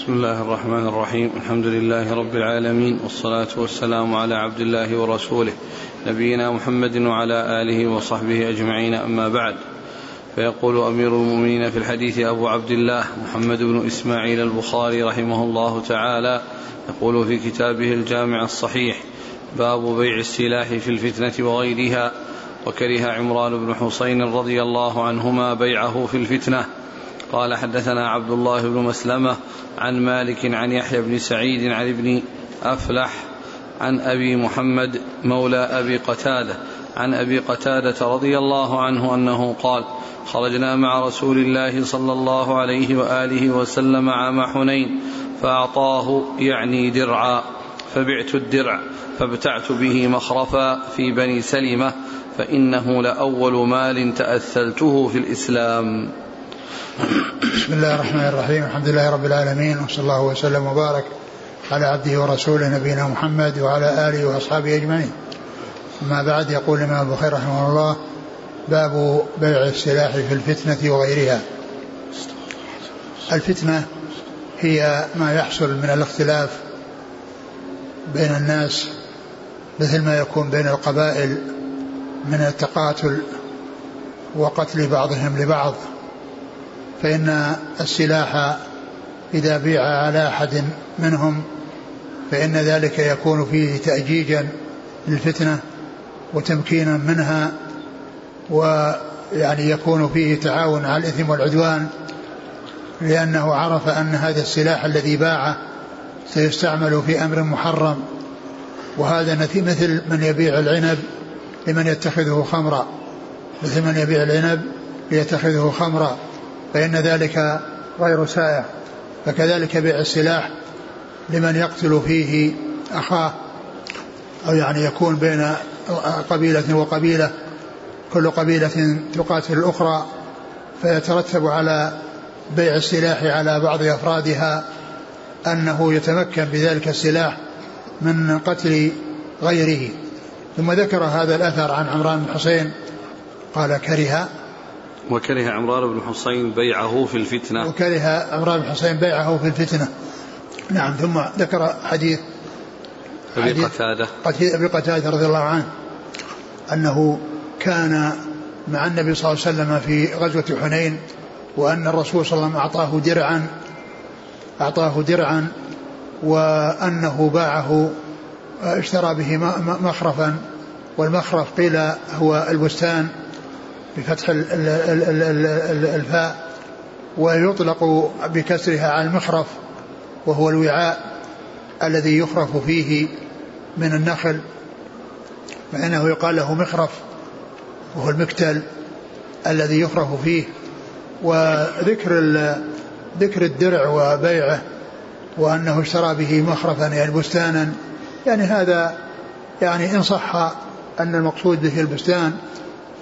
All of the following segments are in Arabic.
بسم الله الرحمن الرحيم. الحمد لله رب العالمين والصلاة والسلام على عبد الله ورسوله نبينا محمد وعلى آله وصحبه أجمعين. أما بعد فيقول أمير المؤمنين في الحديث أبو عبد الله محمد بن إسماعيل البخاري رحمه الله تعالى يقول في كتابه الجامع الصحيح باب بيع السلاح في الفتنة وغيرها وكره عمران بن حسين رضي الله عنهما بيعه في الفتنة. قال حدثنا عبد الله بن مسلمة عن مالك عن يحيى بن سعيد عن ابن أفلح عن أبي محمد مولى أبي قتادة عن أبي قتادة رضي الله عنه أنه قال خرجنا مع رسول الله صلى الله عليه وآله وسلم عام حنين فأعطاه يعني درعا فبعت الدرع فابتعت به مخرفا في بني سلمة فإنه لأول مال تأثلته في الإسلام. بسم الله الرحمن الرحيم الحمد لله رب العالمين وصلى الله وسلم وبارك على عبده ورسوله نبينا محمد وعلى آله وأصحابه أجمعين. أما بعد يقول الإمام البخاري رحمه الله باب بيع السلاح في الفتنة وغيرها. الفتنة هي ما يحصل من الاختلاف بين الناس مثل ما يكون بين القبائل من التقاتل وقتل بعضهم لبعض فإن السلاح إذا بيع على أحد منهم فإن ذلك يكون فيه تأجيجا للفتنة وتمكينا منها ويعني يكون فيه تعاون على الإثم والعدوان لأنه عرف أن هذا السلاح الذي باعه سيستعمل في أمر محرم. وهذا مثل من يبيع العنب لمن يتخذه خمرا. مثل من يبيع العنب ليتخذه خمرا. فإن ذلك غير سائع فكذلك بيع السلاح لمن يقتل فيه أخاه أو يعني يكون بين قبيلة وقبيلة كل قبيلة تقاتل الأخرى فيترتب على بيع السلاح على بعض أفرادها أنه يتمكن بذلك السلاح من قتل غيره. ثم ذكر هذا الأثر عن عمران بن حسين قال كره وكره عمران بن حسين بيعه في الفتنة. وكره عمران بن حسين بيعه في الفتنة. نعم ثم ذكر حديث أبي قتادة. حديث أبي قتادة رضي الله عنه أنه كان مع النبي صلى الله عليه وسلم في غزوة حنين وأن الرسول صلى الله عليه وسلم أعطاه درعا أعطاه درعا وأنه باعه اشترى به مخرفا والمخرف قيل هو البستان. بفتح الفاء ويطلق بكسرها على المخرف وهو الوعاء الذي يخرف فيه من النخل فإنه يقال له مخرف وهو المكتل الذي يخرف فيه. وذكر ذكر الدرع وبيعه وأنه اشترى به مخرفا يعني بستانا. يعني هذا يعني إن صح أن المقصود به البستان.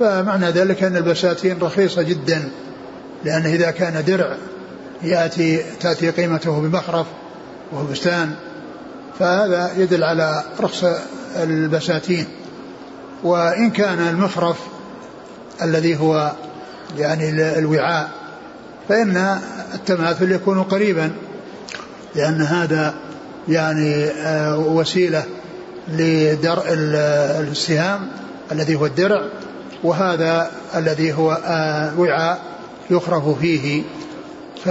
فمعنى ذلك أن البساتين رخيصة جدا لأن إذا كان درع يأتي تأتي قيمته بمخرف وهو بستان فهذا يدل على رخص البساتين. وإن كان المخرف الذي هو يعني الوعاء فإن التماثل يكون قريبا لأن هذا يعني آه، وسيلة لدرء السهام الذي هو الدرع. وهذا الذي هو آه، وعاء يخرف فيه. ف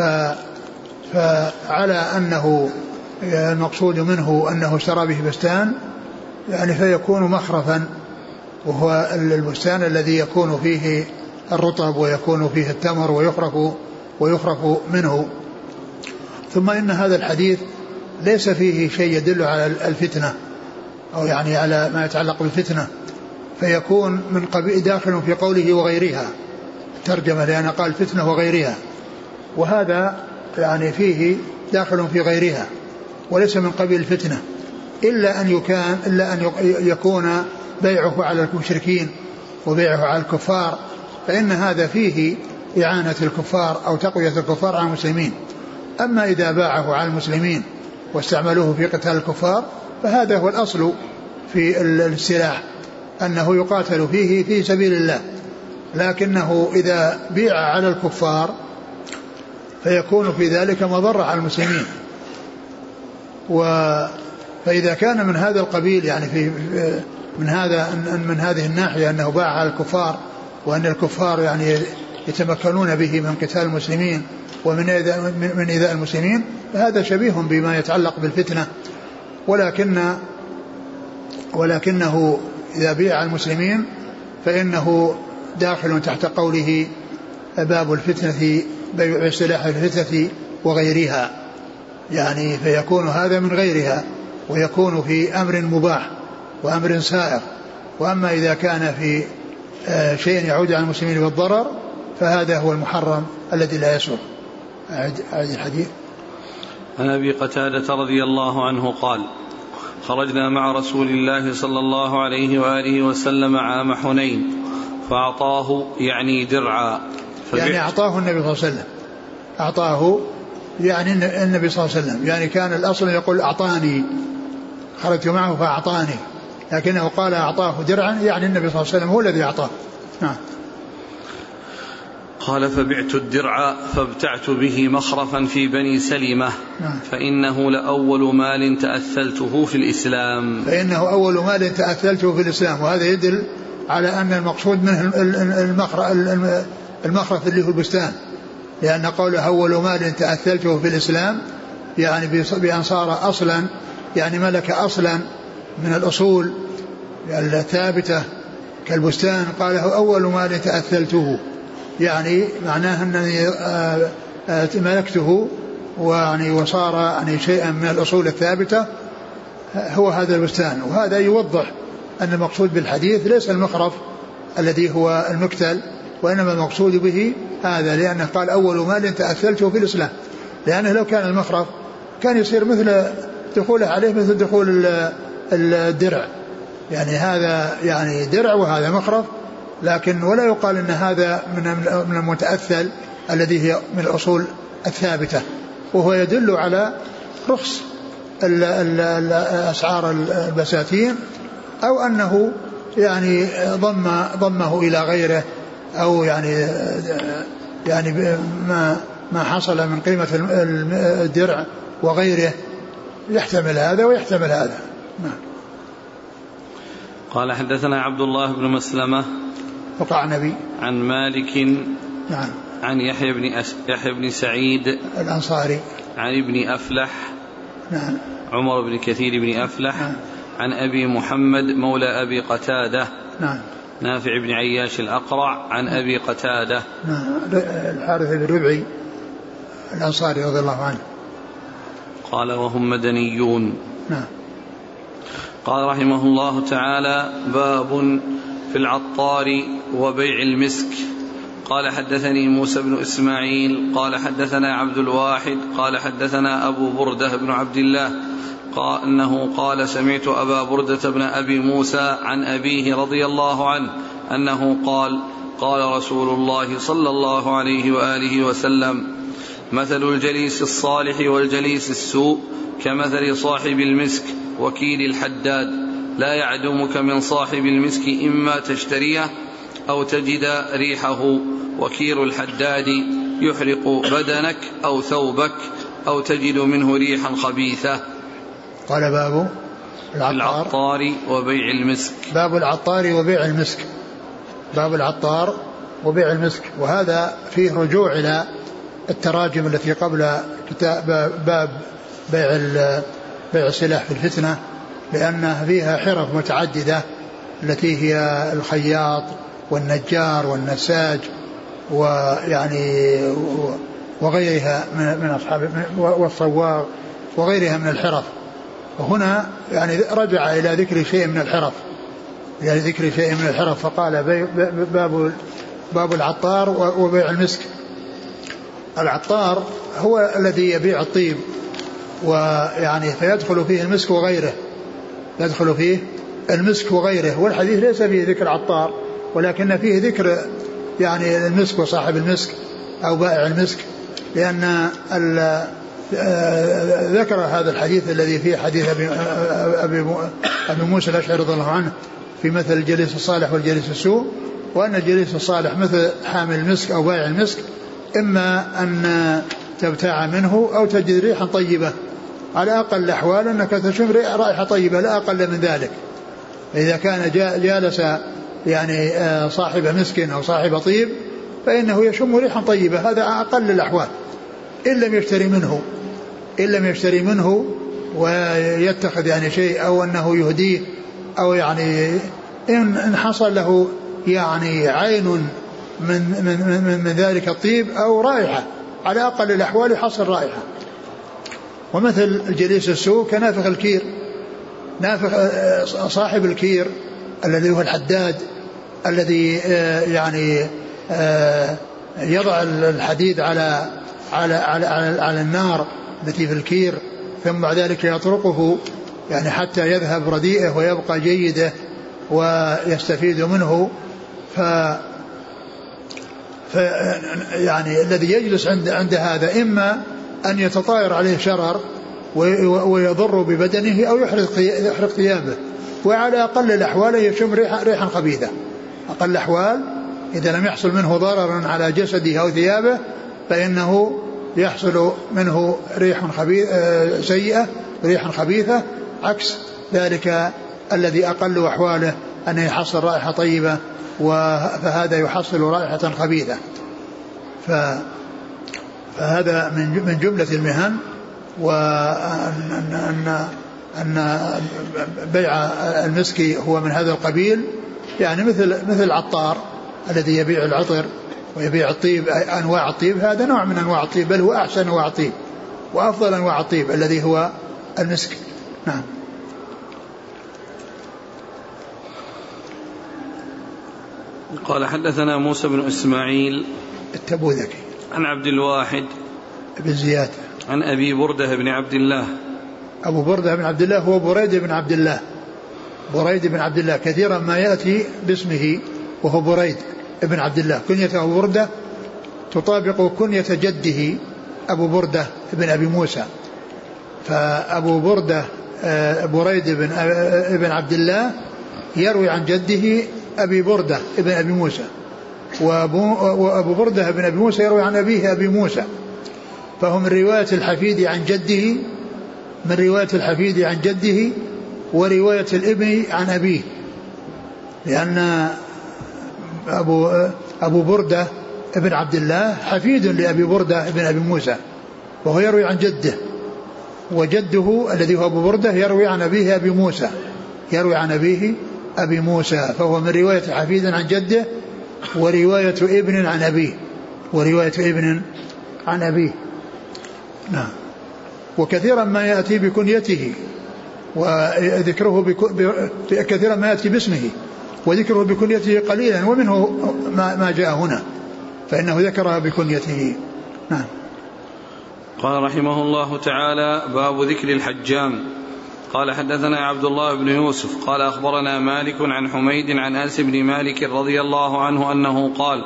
فعلى أنه المقصود منه أنه اشترى به بستان يعني فيكون مخرفا وهو البستان الذي يكون فيه الرطب ويكون فيه التمر ويخرف ويخرف منه. ثم إن هذا الحديث ليس فيه شيء يدل على الفتنة أو يعني على ما يتعلق بالفتنة. فيكون من قبيل داخل في قوله وغيرها. ترجمة لأن قال فتنة وغيرها. وهذا يعني فيه داخل في غيرها وليس من قبيل الفتنة. إلا أن يكان إلا أن يكون بيعه على المشركين وبيعه على الكفار فإن هذا فيه إعانة الكفار أو تقوية الكفار على المسلمين. أما إذا باعه على المسلمين واستعملوه في قتال الكفار فهذا هو الأصل في السلاح. أنه يقاتل فيه في سبيل الله لكنه إذا بيع على الكفار فيكون في ذلك مضرة على المسلمين. و فإذا كان من هذا القبيل يعني في من هذا من هذه الناحية أنه باع على الكفار وأن الكفار يعني يتمكنون به من قتال المسلمين ومن من إيذاء المسلمين فهذا شبيه بما يتعلق بالفتنة. ولكن ولكنه إذا بيع المسلمين فإنه داخل تحت قوله باب الفتنة بيع سلاح الفتنة وغيرها. يعني فيكون هذا من غيرها ويكون في أمر مباح وأمر سائر وأما إذا كان في آه، شيء يعود على المسلمين بالضرر فهذا هو المحرم الذي لا يسوق أعد الحديث. عن أبي قتادة رضي الله عنه قال خرجنا مع رسول الله صلى الله عليه وآله وسلم عام حنين فأعطاه يعني درعا. يعني أعطاه النبي صلى الله عليه وسلم. أعطاه يعني النبي صلى الله عليه وسلم. يعني كان الأصل يقول أعطاني. خرجت معه فأعطاني. لكنه قال أعطاه درعا يعني النبي صلى الله عليه وسلم هو الذي أعطاه. نعم. قال فبعت الدرع فابتعت به مخرفا في بني سلمة. نعم. فإنه لأول مال تأثلته في الإسلام. فإنه أول مال تأثلته في الإسلام. وهذا يدل على أن المقصود منه المخرف اللي هو البستان. لأن قوله أول مال تأثلته في الإسلام يعني بأن صار أصلا يعني ملك أصلا من الأصول الثابتة كالبستان. قاله أول مال تأثلته. يعني معناه أنني آه، آه، ملكته ويعني وصار يعني شيئا من الأصول الثابتة هو هذا البستان. وهذا يوضح أن المقصود بالحديث ليس المخرف الذي هو المكتل وإنما المقصود به هذا لأنه قال أول مال تأثلته في الإسلام. لأنه لو كان المخرف كان يصير مثل دخوله عليه مثل دخول الدرع. يعني هذا يعني درع وهذا مخرف لكن ولا يقال إن هذا من من المتأثل الذي هي من الأصول الثابتة وهو يدل على رخص أسعار البساتين أو أنه يعني ضم ضمه إلى غيره أو يعني يعني ما ما حصل من قيمة الدرع وغيره. يحتمل هذا ويحتمل هذا. نعم. قال حدثنا عبد الله بن مسلمة وقع نبي. عن مالك. نعم. عن يحيى بن أس... يحيى بن سعيد. الأنصاري. عن ابن أفلح. نعم. عمر بن كثير بن أفلح. نعم. عن أبي محمد مولى أبي قتادة. نعم. نافع بن عياش الأقرع. عن أبي قتادة. نعم. الحارث بن ربعي الأنصاري رضي الله عنه. قال وهم مدنيون. نعم. قال رحمه الله تعالى باب في العطار وبيع المسك. قال حدثني موسى بن إسماعيل قال حدثنا عبد الواحد قال حدثنا أبو بردة بن عبد الله قال إنه قال سمعت أبا بردة بن أبي موسى عن أبيه رضي الله عنه أنه قال قال رسول الله صلى الله عليه وآله وسلم مثل الجليس الصالح والجليس السوء كمثل صاحب المسك وكيل الحداد. لا يعدمك من صاحب المسك إما تشتريه أو تجد ريحه وكير الحداد يحرق بدنك أو ثوبك أو تجد منه ريحا خبيثة. قال باب العطار, العطار وبيع المسك. باب العطار وبيع المسك. باب العطار وبيع المسك. وهذا فيه رجوع إلى التراجم التي قبل كتاب باب بيع بيع السلاح في الفتنة لأن فيها حرف متعددة التي هي الخياط والنجار والنساج ويعني وغيرها من أصحاب والصواغ وغيرها من الحرف. وهنا يعني رجع إلى ذكر شيء من الحرف. إلى ذكر شيء من الحرف فقال باب باب العطار وبيع المسك. العطار هو الذي يبيع الطيب ويعني فيدخل فيه المسك وغيره. يدخل فيه المسك وغيره والحديث ليس فيه ذكر عطار. ولكن فيه ذكر يعني المسك وصاحب المسك أو بائع المسك لأن آه، ذكر هذا الحديث الذي فيه حديث أبي, أبي, أبي موسى الأشعري رضي الله عنه في مثل الجليس الصالح والجليس السوء وأن الجليس الصالح مثل حامل المسك أو بائع المسك إما أن تبتاع منه أو تجد ريحا طيبة. على أقل الأحوال أنك تشم رائحة طيبة لا أقل من ذلك. إذا كان جالس يعني آه، صاحب مسك أو صاحب طيب فإنه يشم ريحا طيبة. هذا أقل الأحوال. إن لم يشتري منه إن لم يشتري منه ويتخذ يعني شيء أو أنه يهديه أو يعني إن إن حصل له يعني عين من من من, من ذلك الطيب أو رائحة. على أقل الأحوال يحصل رائحة. ومثل الجليس السوء كنافخ الكير. نافخ صاحب الكير. الذي هو الحداد الذي آه، يعني آه، يضع الحديد على على على, على, على النار التي في الكير ثم بعد ذلك يطرقه يعني حتى يذهب رديئه ويبقى جيده ويستفيد منه. ف ف يعني الذي يجلس عند عند هذا إما أن يتطاير عليه شرر ويضر ببدنه أو يحرق يحرق ثيابه. وعلى أقل الأحوال يشم ريحا ريحا خبيثة. أقل الأحوال إذا لم يحصل منه ضرر على جسده أو ثيابه فإنه يحصل منه ريح خبيث آه، سيئة ريح خبيثة عكس ذلك الذي أقل أحواله انه يحصل رائحة طيبة فهذا يحصل رائحة خبيثة. ف فهذا من من جملة المهن وان ان أن بيع المسك هو من هذا القبيل يعني مثل مثل العطار الذي يبيع العطر ويبيع الطيب أنواع الطيب هذا نوع من أنواع الطيب بل هو أحسن أنواع الطيب وأفضل أنواع الطيب الذي هو المسك. نعم. قال حدثنا موسى بن إسماعيل التبوذكي عن عبد الواحد بن زياد. عن أبي بردة بن عبد الله أبو بردة بن عبد الله هو بريد بن عبد الله. بريد بن عبد الله كثيرا ما يأتي باسمه وهو بريد بن عبد الله. كنية أبو بردة تطابق كنية جده أبو بردة بن أبي موسى. فأبو بردة آه، بريد بن ابن عبد الله يروي عن جده أبي بردة بن أبي موسى. وأبو, وأبو بردة بن أبي موسى يروي عن أبيه أبي موسى. فهو من رواية الحفيد عن جده من رواية الحفيد عن جده ورواية الابن عن أبيه. لأن أبو أبو بردة ابن عبد الله حفيد لأبي بردة ابن أبي موسى وهو يروي عن جده وجده الذي هو أبو بردة يروي عن أبيه أبي موسى يروي عن أبيه أبي موسى فهو من رواية حفيد عن جده ورواية ابن عن أبيه ورواية ابن عن أبيه. نعم. وكثيرا ما يأتي بكنيته وذكره. كثيرا ما يأتي باسمه وذكره بكنيته قليلا ومنه ما, ما جاء هنا فإنه ذكرها بكنيته نعم قال رحمه الله تعالى باب ذكر الحجام قال حدثنا عبد الله بن يوسف قال أخبرنا مالك عن حميد عن أنس بن مالك رضي الله عنه أنه قال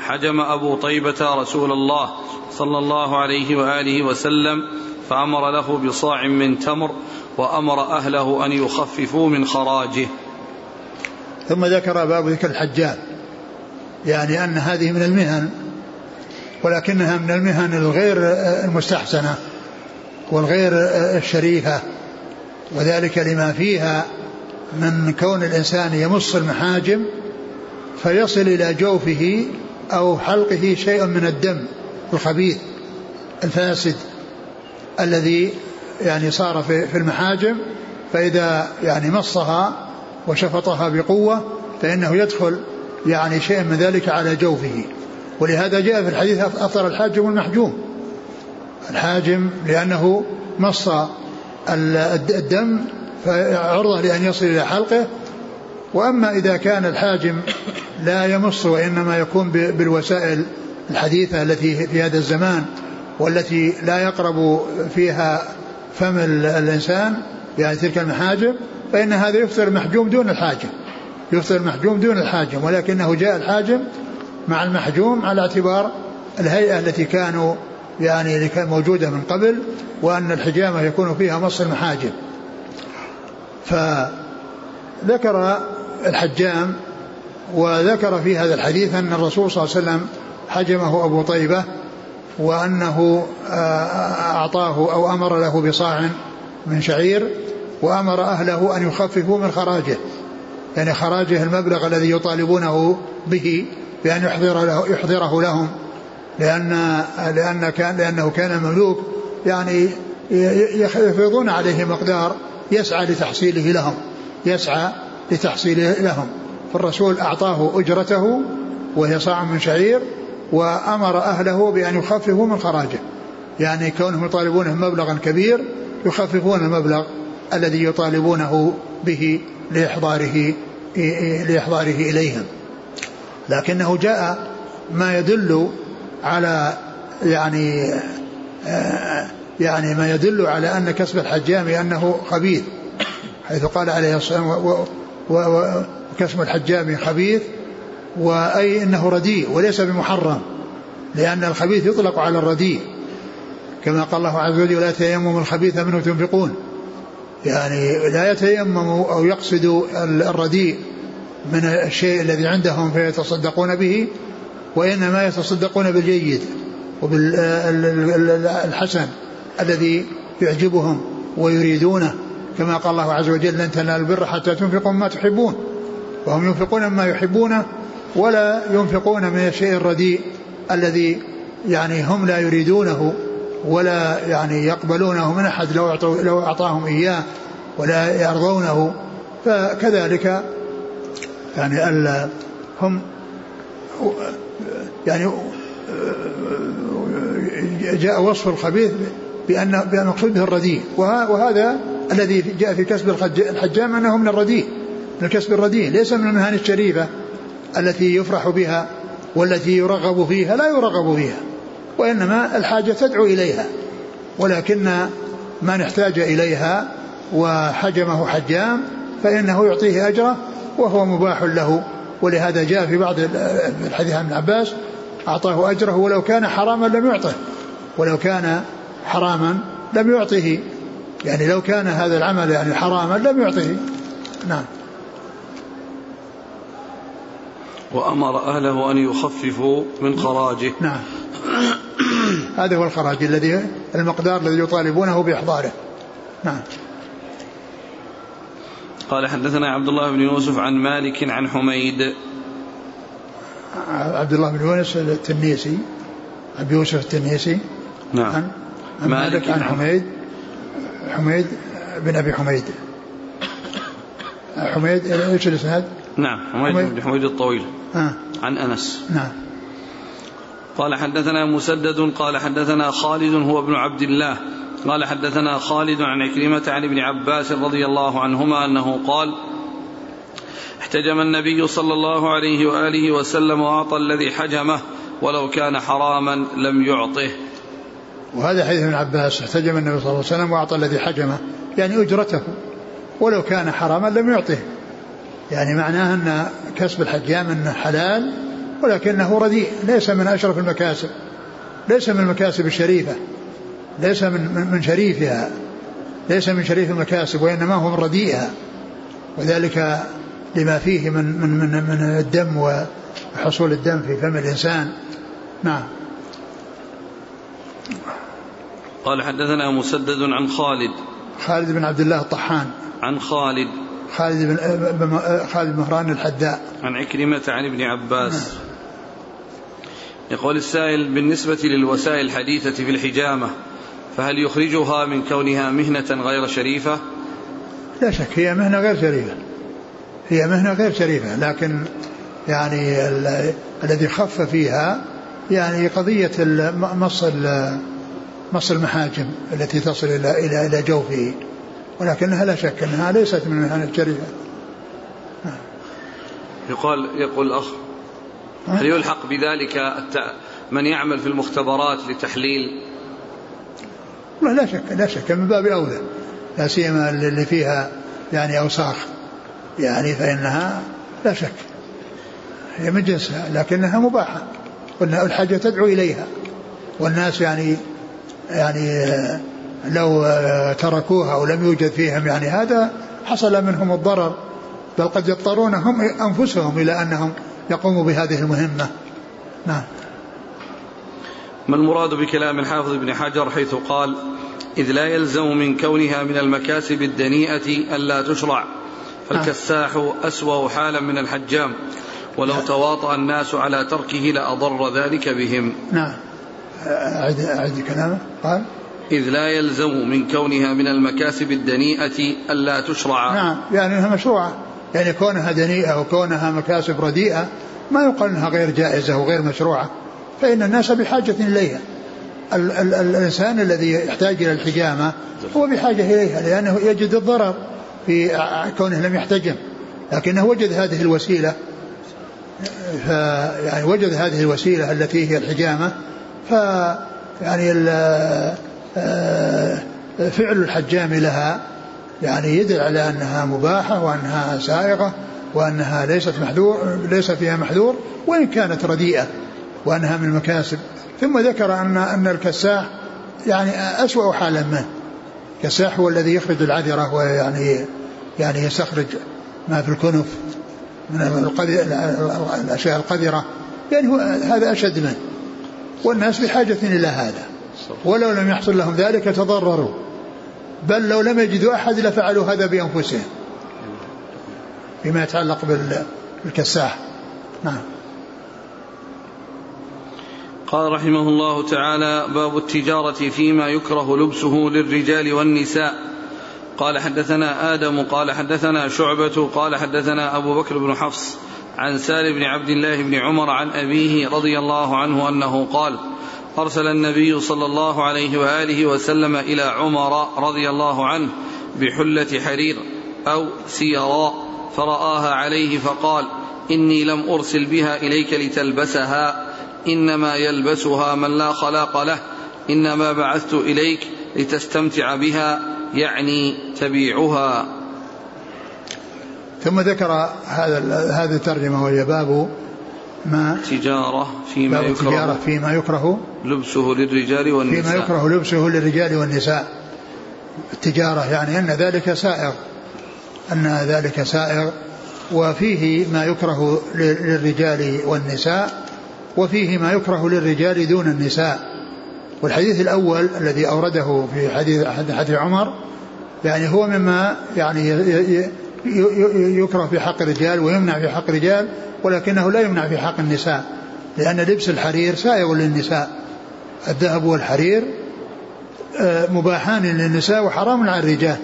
حجم أبو طيبة رسول الله صلى الله عليه وآله وسلم فأمر له بصاع من تمر وأمر أهله أن يخففوا من خراجه. ثم ذكر باب ذكر الحجام يعني أن هذه من المهن ولكنها من المهن الغير المستحسنة والغير الشريفة وذلك لما فيها من كون الإنسان يمص المحاجم فيصل إلى جوفه أو حلقه شيء من الدم الخبيث الفاسد. الذي يعني صار في المحاجم فإذا يعني مصها وشفطها بقوة فإنه يدخل يعني شيء من ذلك على جوفه. ولهذا جاء في الحديث أفطر الحاجم والمحجوم الحاجم لأنه مص الدم فعرضة لأن يصل إلى حلقه. وأما إذا كان الحاجم لا يمص وإنما يكون بالوسائل الحديثة التي في هذا الزمان والتي لا يقرب فيها فم الإنسان يعني تلك المحاجم فإن هذا يفطر المحجوم دون الحاجم. يفطر المحجوم دون الحاجم ولكنه جاء الحاجم مع المحجوم على اعتبار الهيئة التي كانوا يعني اللي كانت موجودة من قبل وأن الحجامة يكون فيها مص المحاجم فذكر الحجام وذكر في هذا الحديث أن الرسول صلى الله عليه وسلم حجمه أبو طيبة وأنه آه، أعطاه أو أمر له بصاع من شعير وأمر أهله أن يخففوا من خراجه يعني خراجه المبلغ الذي يطالبونه به بأن يحضر له يحضره لهم لأن لأن كان لأنه كان مملوك يعني يفرضون عليه مقدار يسعى لتحصيله لهم يسعى لتحصيله لهم. فالرسول أعطاه أجرته وهي صاع من شعير وأمر أهله بأن يخففوا من خراجه. يعني كونهم يطالبونه مبلغا كبير يخففون المبلغ الذي يطالبونه به لإحضاره لإحضاره إليهم. لكنه جاء ما يدل على يعني يعني ما يدل على أن كسب الحجام أنه خبيث حيث قال عليه الصلاة والسلام وكسب الحجام خبيث وأي أنه رديء وليس بمحرم لأن الخبيث يطلق على الرديء. كما قال الله عز وجل ولا تيمموا الخبيث منه تنفقون. يعني لا يتيمموا أو يقصدوا الرديء من الشيء الذي عندهم فيتصدقون به وإنما يتصدقون بالجيد وبالحسن الذي يعجبهم ويريدونه. كما قال الله عز وجل لن تنالوا البر حتى تنفقوا مما تحبون. وهم ينفقون مما يحبونه ولا ينفقون من الشيء الرديء الذي يعني هم لا يريدونه ولا يعني يقبلونه من أحد لو لو أعطاهم إياه ولا يرضونه. فكذلك يعني هم يعني جاء وصف الخبيث بأن بأن به الرديء. وهذا الذي جاء في كسب الحجام أنه من الرديء من الكسب الرديء ليس من المهن الشريفة. التي يفرح بها والتي يرغب فيها لا يرغب فيها وإنما الحاجة تدعو إليها ولكن من احتاج إليها وحجمه حجام فإنه يعطيه أجره وهو مباح له. ولهذا جاء في بعض الحديث عن ابن عباس أعطاه أجره ولو كان حراما لم يعطه ولو كان حراما لم يعطه يعني لو كان هذا العمل يعني حراما لم يعطه. نعم. وأمر أهله أن يخففوا من خراجه. نعم. هذا هو الخراج الذي المقدار الذي يطالبونه بإحضاره. نعم. قال حدثنا عبد الله بن يوسف عن مالك عن حميد. عبد الله بن يونس التنيسي أبي يوسف التنيسي نعم. عن, مالك عن حميد. حميد بن أبي حميد. حميد إيش الإسناد؟ نعم حميد, بن حميد الطويل. آه. عن أنس. نعم. قال حدثنا مسدد قال حدثنا خالد هو ابن عبد الله. قال حدثنا خالد عن عكرمة عن ابن عباس رضي الله عنهما أنه قال احتجم النبي صلى الله عليه وآله وسلم وأعطى الذي حجمه ولو كان حراما لم يعطه. وهذا حديث ابن عباس احتجم النبي صلى الله عليه وسلم وأعطى الذي حجمه يعني أجرته ولو كان حراما لم يعطه. يعني معناه أن كسب الحجام أنه حلال ولكنه رديء ليس من أشرف المكاسب ليس من المكاسب الشريفة ليس من من شريفها ليس من شريف المكاسب وإنما هو من رديئها. وذلك لما فيه من من من, من الدم وحصول الدم في فم الإنسان. نعم. قال حدثنا مسدد عن خالد. خالد بن عبد الله الطحان. عن خالد. خالد بن خالد مهران الحداء. عن عكرمة عن ابن عباس. يقول السائل بالنسبة للوسائل الحديثة في الحجامة فهل يخرجها من كونها مهنة غير شريفة؟ لا شك هي مهنة غير شريفة. هي مهنة غير شريفة لكن يعني الذي خف فيها يعني قضية مص مص المحاجم التي تصل إلى إلى إلى جوفه. ولكنها لا شك أنها ليست من المهن الشريفة يقال يقول الأخ هل يلحق بذلك من يعمل في المختبرات لتحليل؟ لا لا شك لا شك من باب أولى. لا سيما اللي فيها يعني أوساخ يعني فإنها لا شك هي من جنسها لكنها مباحة والحاجة تدعو إليها والناس يعني يعني لو تركوها ولم يوجد فيهم يعني هذا حصل منهم الضرر. بل قد يضطرون هم أنفسهم إلى أنهم يقوموا بهذه المهمة. نعم. ما المراد بكلام الحافظ ابن حجر حيث قال إذ لا يلزم من كونها من المكاسب الدنيئة ألا تشرع فالكساح أسوأ حالا من الحجام ولو تواطأ الناس على تركه لأضر ذلك بهم. نعم. أعد, أعد كلامه. قال إذ لا يلزم من كونها من المكاسب الدنيئة ألا تشرع. نعم يعني أنها مشروعة. يعني كونها دنيئة وكونها مكاسب رديئة ما يقال أنها غير جائزة وغير مشروعة فإن الناس بحاجة إليها. ال- ال- الإنسان الذي يحتاج إلى الحجامة هو بحاجة إليها لأنه يجد الضرر في كونه لم يحتجم. لكنه وجد هذه الوسيلة يعني وجد هذه الوسيلة التي هي الحجامة ف يعني فعل الحجام لها يعني يدل على أنها مباحة وأنها سائغة وأنها ليست محذور ليس فيها محذور وإن كانت رديئة وأنها من المكاسب. ثم ذكر أن أن الكساح يعني أسوأ حالا منه. الكساح هو الذي يخرج العذرة ويعني يعني يستخرج ما في الكنف من الأشياء القذرة. يعني هو هذا أشد منه. والناس بحاجة إلى هذا. ولو لم يحصل لهم ذلك تضرروا. بل لو لم يجدوا أحد لفعلوا هذا بأنفسهم. فيما يتعلق بالكساح. نعم. قال رحمه الله تعالى باب التجارة فيما يكره لبسه للرجال والنساء. قال حدثنا آدم قال حدثنا شعبة قال حدثنا أبو بكر بن حفص عن سالم بن عبد الله بن عمر عن أبيه رضي الله عنه أنه قال أرسل النبي صلى الله عليه وآله وسلم إلى عمر رضي الله عنه بحلة حرير أو سيراء فرآها عليه فقال إني لم أرسل بها إليك لتلبسها إنما يلبسها من لا خلاق له إنما بعثت إليك لتستمتع بها يعني تبيعها. ثم ذكر هذا هذه الترجمة وهي باب ما تجارة فيما باب يكره التجارة فيما يكره لبسه للرجال والنساء. فيما يكره لبسه للرجال والنساء. التجارة يعني أن ذلك سائغ أن ذلك سائغ وفيه ما يكره للرجال والنساء وفيه ما يكره للرجال دون النساء. والحديث الأول الذي أورده في حديث حديث عمر يعني هو مما يعني يكره في حق الرجال ويمنع في حق الرجال ولكنه لا يمنع في حق النساء لأن لبس الحرير سائغ للنساء. الذهب والحرير آه، مباحان للنساء وحرام على الرجال.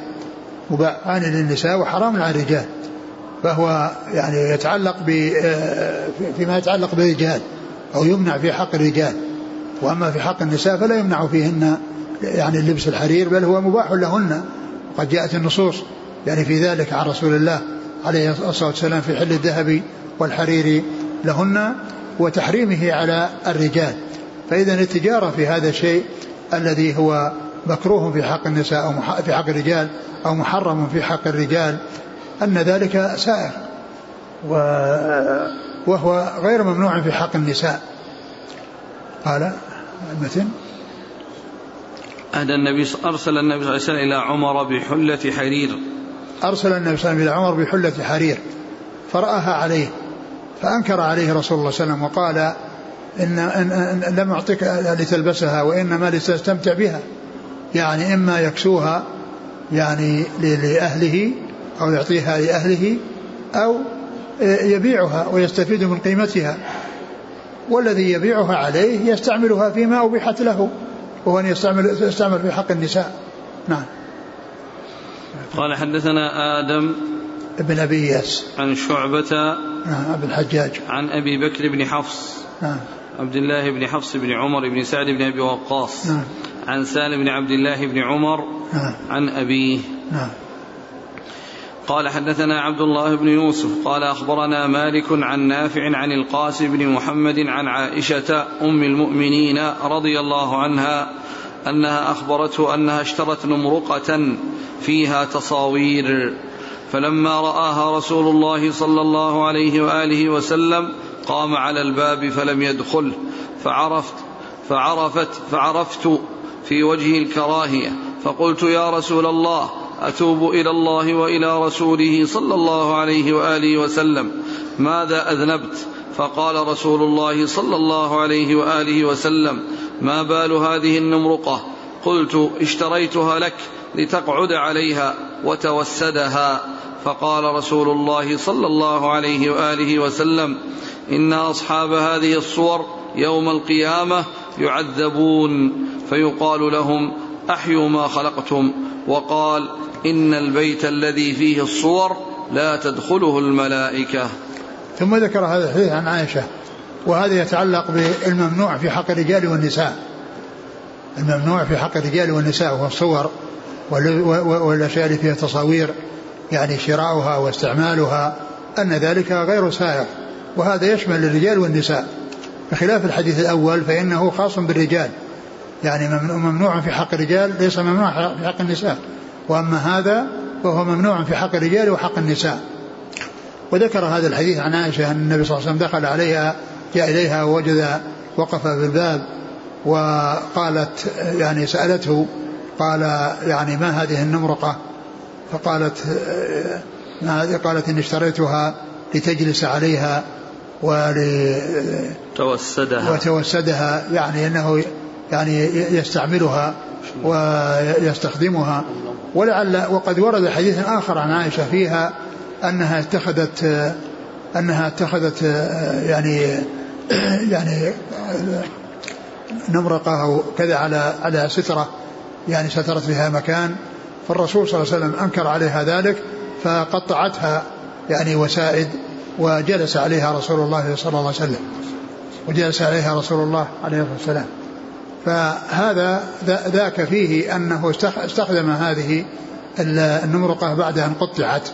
مباحان للنساء وحرام على الرجال. فهو يعني يتعلق ب آه، فيما يتعلق بالرجال أو يمنع في حق الرجال. وأما في حق النساء فلا يمنع فيهن يعني لبس الحرير بل هو مباح لهن. وقد جاءت النصوص يعني في ذلك عن رسول الله عليه الصلاة والسلام في حل الذهب والحرير لهن وتحريمه على الرجال. فإذا التجارة في هذا الشيء الذي هو مكروه في حق النساء أو في حق الرجال أو محرم في حق الرجال أن ذلك سائر. وهو غير ممنوع في حق النساء. قال المتن. أهدى النبي أرسل النبي صلى الله عليه وسلم إلى عمر بحلة حرير. أرسل النبي صلى الله عليه وسلم إلى عمر بحلة حرير فرآها عليه فأنكر عليه رسول الله صلى الله عليه وسلم وقال إن, إن, إن لم أعطيك لتلبسها وإنما لتستمتع بها يعني إما يكسوها يعني لأهله أو يعطيها لأهله أو يبيعها ويستفيد من قيمتها. والذي يبيعها عليه يستعملها فيما أبيحت له وهو أن يستعمل, يستعمل في حق النساء. نعم. قال حدثنا آدم ابن أبي إياس. عن شعبة نعم ابن الحجاج. عن أبي بكر بن حفص. نعم عبد الله بن حفص بن عمر بن سعد بن أبي وقاص. نعم عن سالم بن عبد الله بن عمر. نعم عن أبيه. نعم قال حدثنا عبد الله بن يوسف. قال أخبرنا مالك عن نافع عن القاسم بن محمد عن عائشة أم المؤمنين رضي الله عنها أنها أخبرته أنها اشترت نمرقة فيها تصاوير. فلما رآها رسول الله صلى الله عليه وآله وسلم قام على الباب فلم يدخل. فعرفت فعرفت فعرفت في وجهه الكراهية. فقلت يا رسول الله أتوب إلى الله وإلى رسوله صلى الله عليه وآله وسلم. ماذا أذنبت؟ فقال رسول الله صلى الله عليه وآله وسلم ما بال هذه النمرقة؟ قلت اشتريتها لك لتقعد عليها وتوسدها. فقال رسول الله صلى الله عليه وآله وسلم إن أصحاب هذه الصور يوم القيامة يعذبون. فيقال لهم أحيوا ما خلقتم. وقال إن البيت الذي فيه الصور لا تدخله الملائكة. ثم ذكر هذا الحديث عن عائشة وهذا يتعلق بالممنوع في حق الرجال والنساء. الممنوع في حق الرجال والنساء وهو الصور والأشياء اللي فيها تصاوير يعني شراؤها واستعمالها أن ذلك غير سائغ. وهذا يشمل الرجال والنساء. بخلاف الحديث الأول فإنه خاص بالرجال. يعني ممنوع في حق الرجال ليس ممنوع في حق النساء. وأما هذا فهو ممنوع في حق الرجال وحق النساء. وذكر هذا الحديث عن عائشة أن النبي صلى الله عليه وسلم دخل عليها جاء إليها ووجد وقف بالباب وقالت يعني سألته قال يعني ما هذه النمرقة؟ فقالت ما هذه؟ قالت إني اشتريتها لتجلس عليها ولتوسدها وتوسدها يعني إنه يعني يستعملها ويستخدمها. ولعل وقد ورد حديث آخر عن عائشة فيها أنها اتخذت أنها اتخذت يعني يعني نمرقه أو كذا على على سترة يعني سترت بها مكان. فالرسول صلى الله عليه وسلم أنكر عليها ذلك فقطعتها يعني وسائد وجلس عليها رسول الله صلى الله عليه وسلم وجلس عليها رسول الله عليه الصلاة والسلام. فهذا ذاك فيه أنه استخدم هذه النمرقة بعد أن قطعت.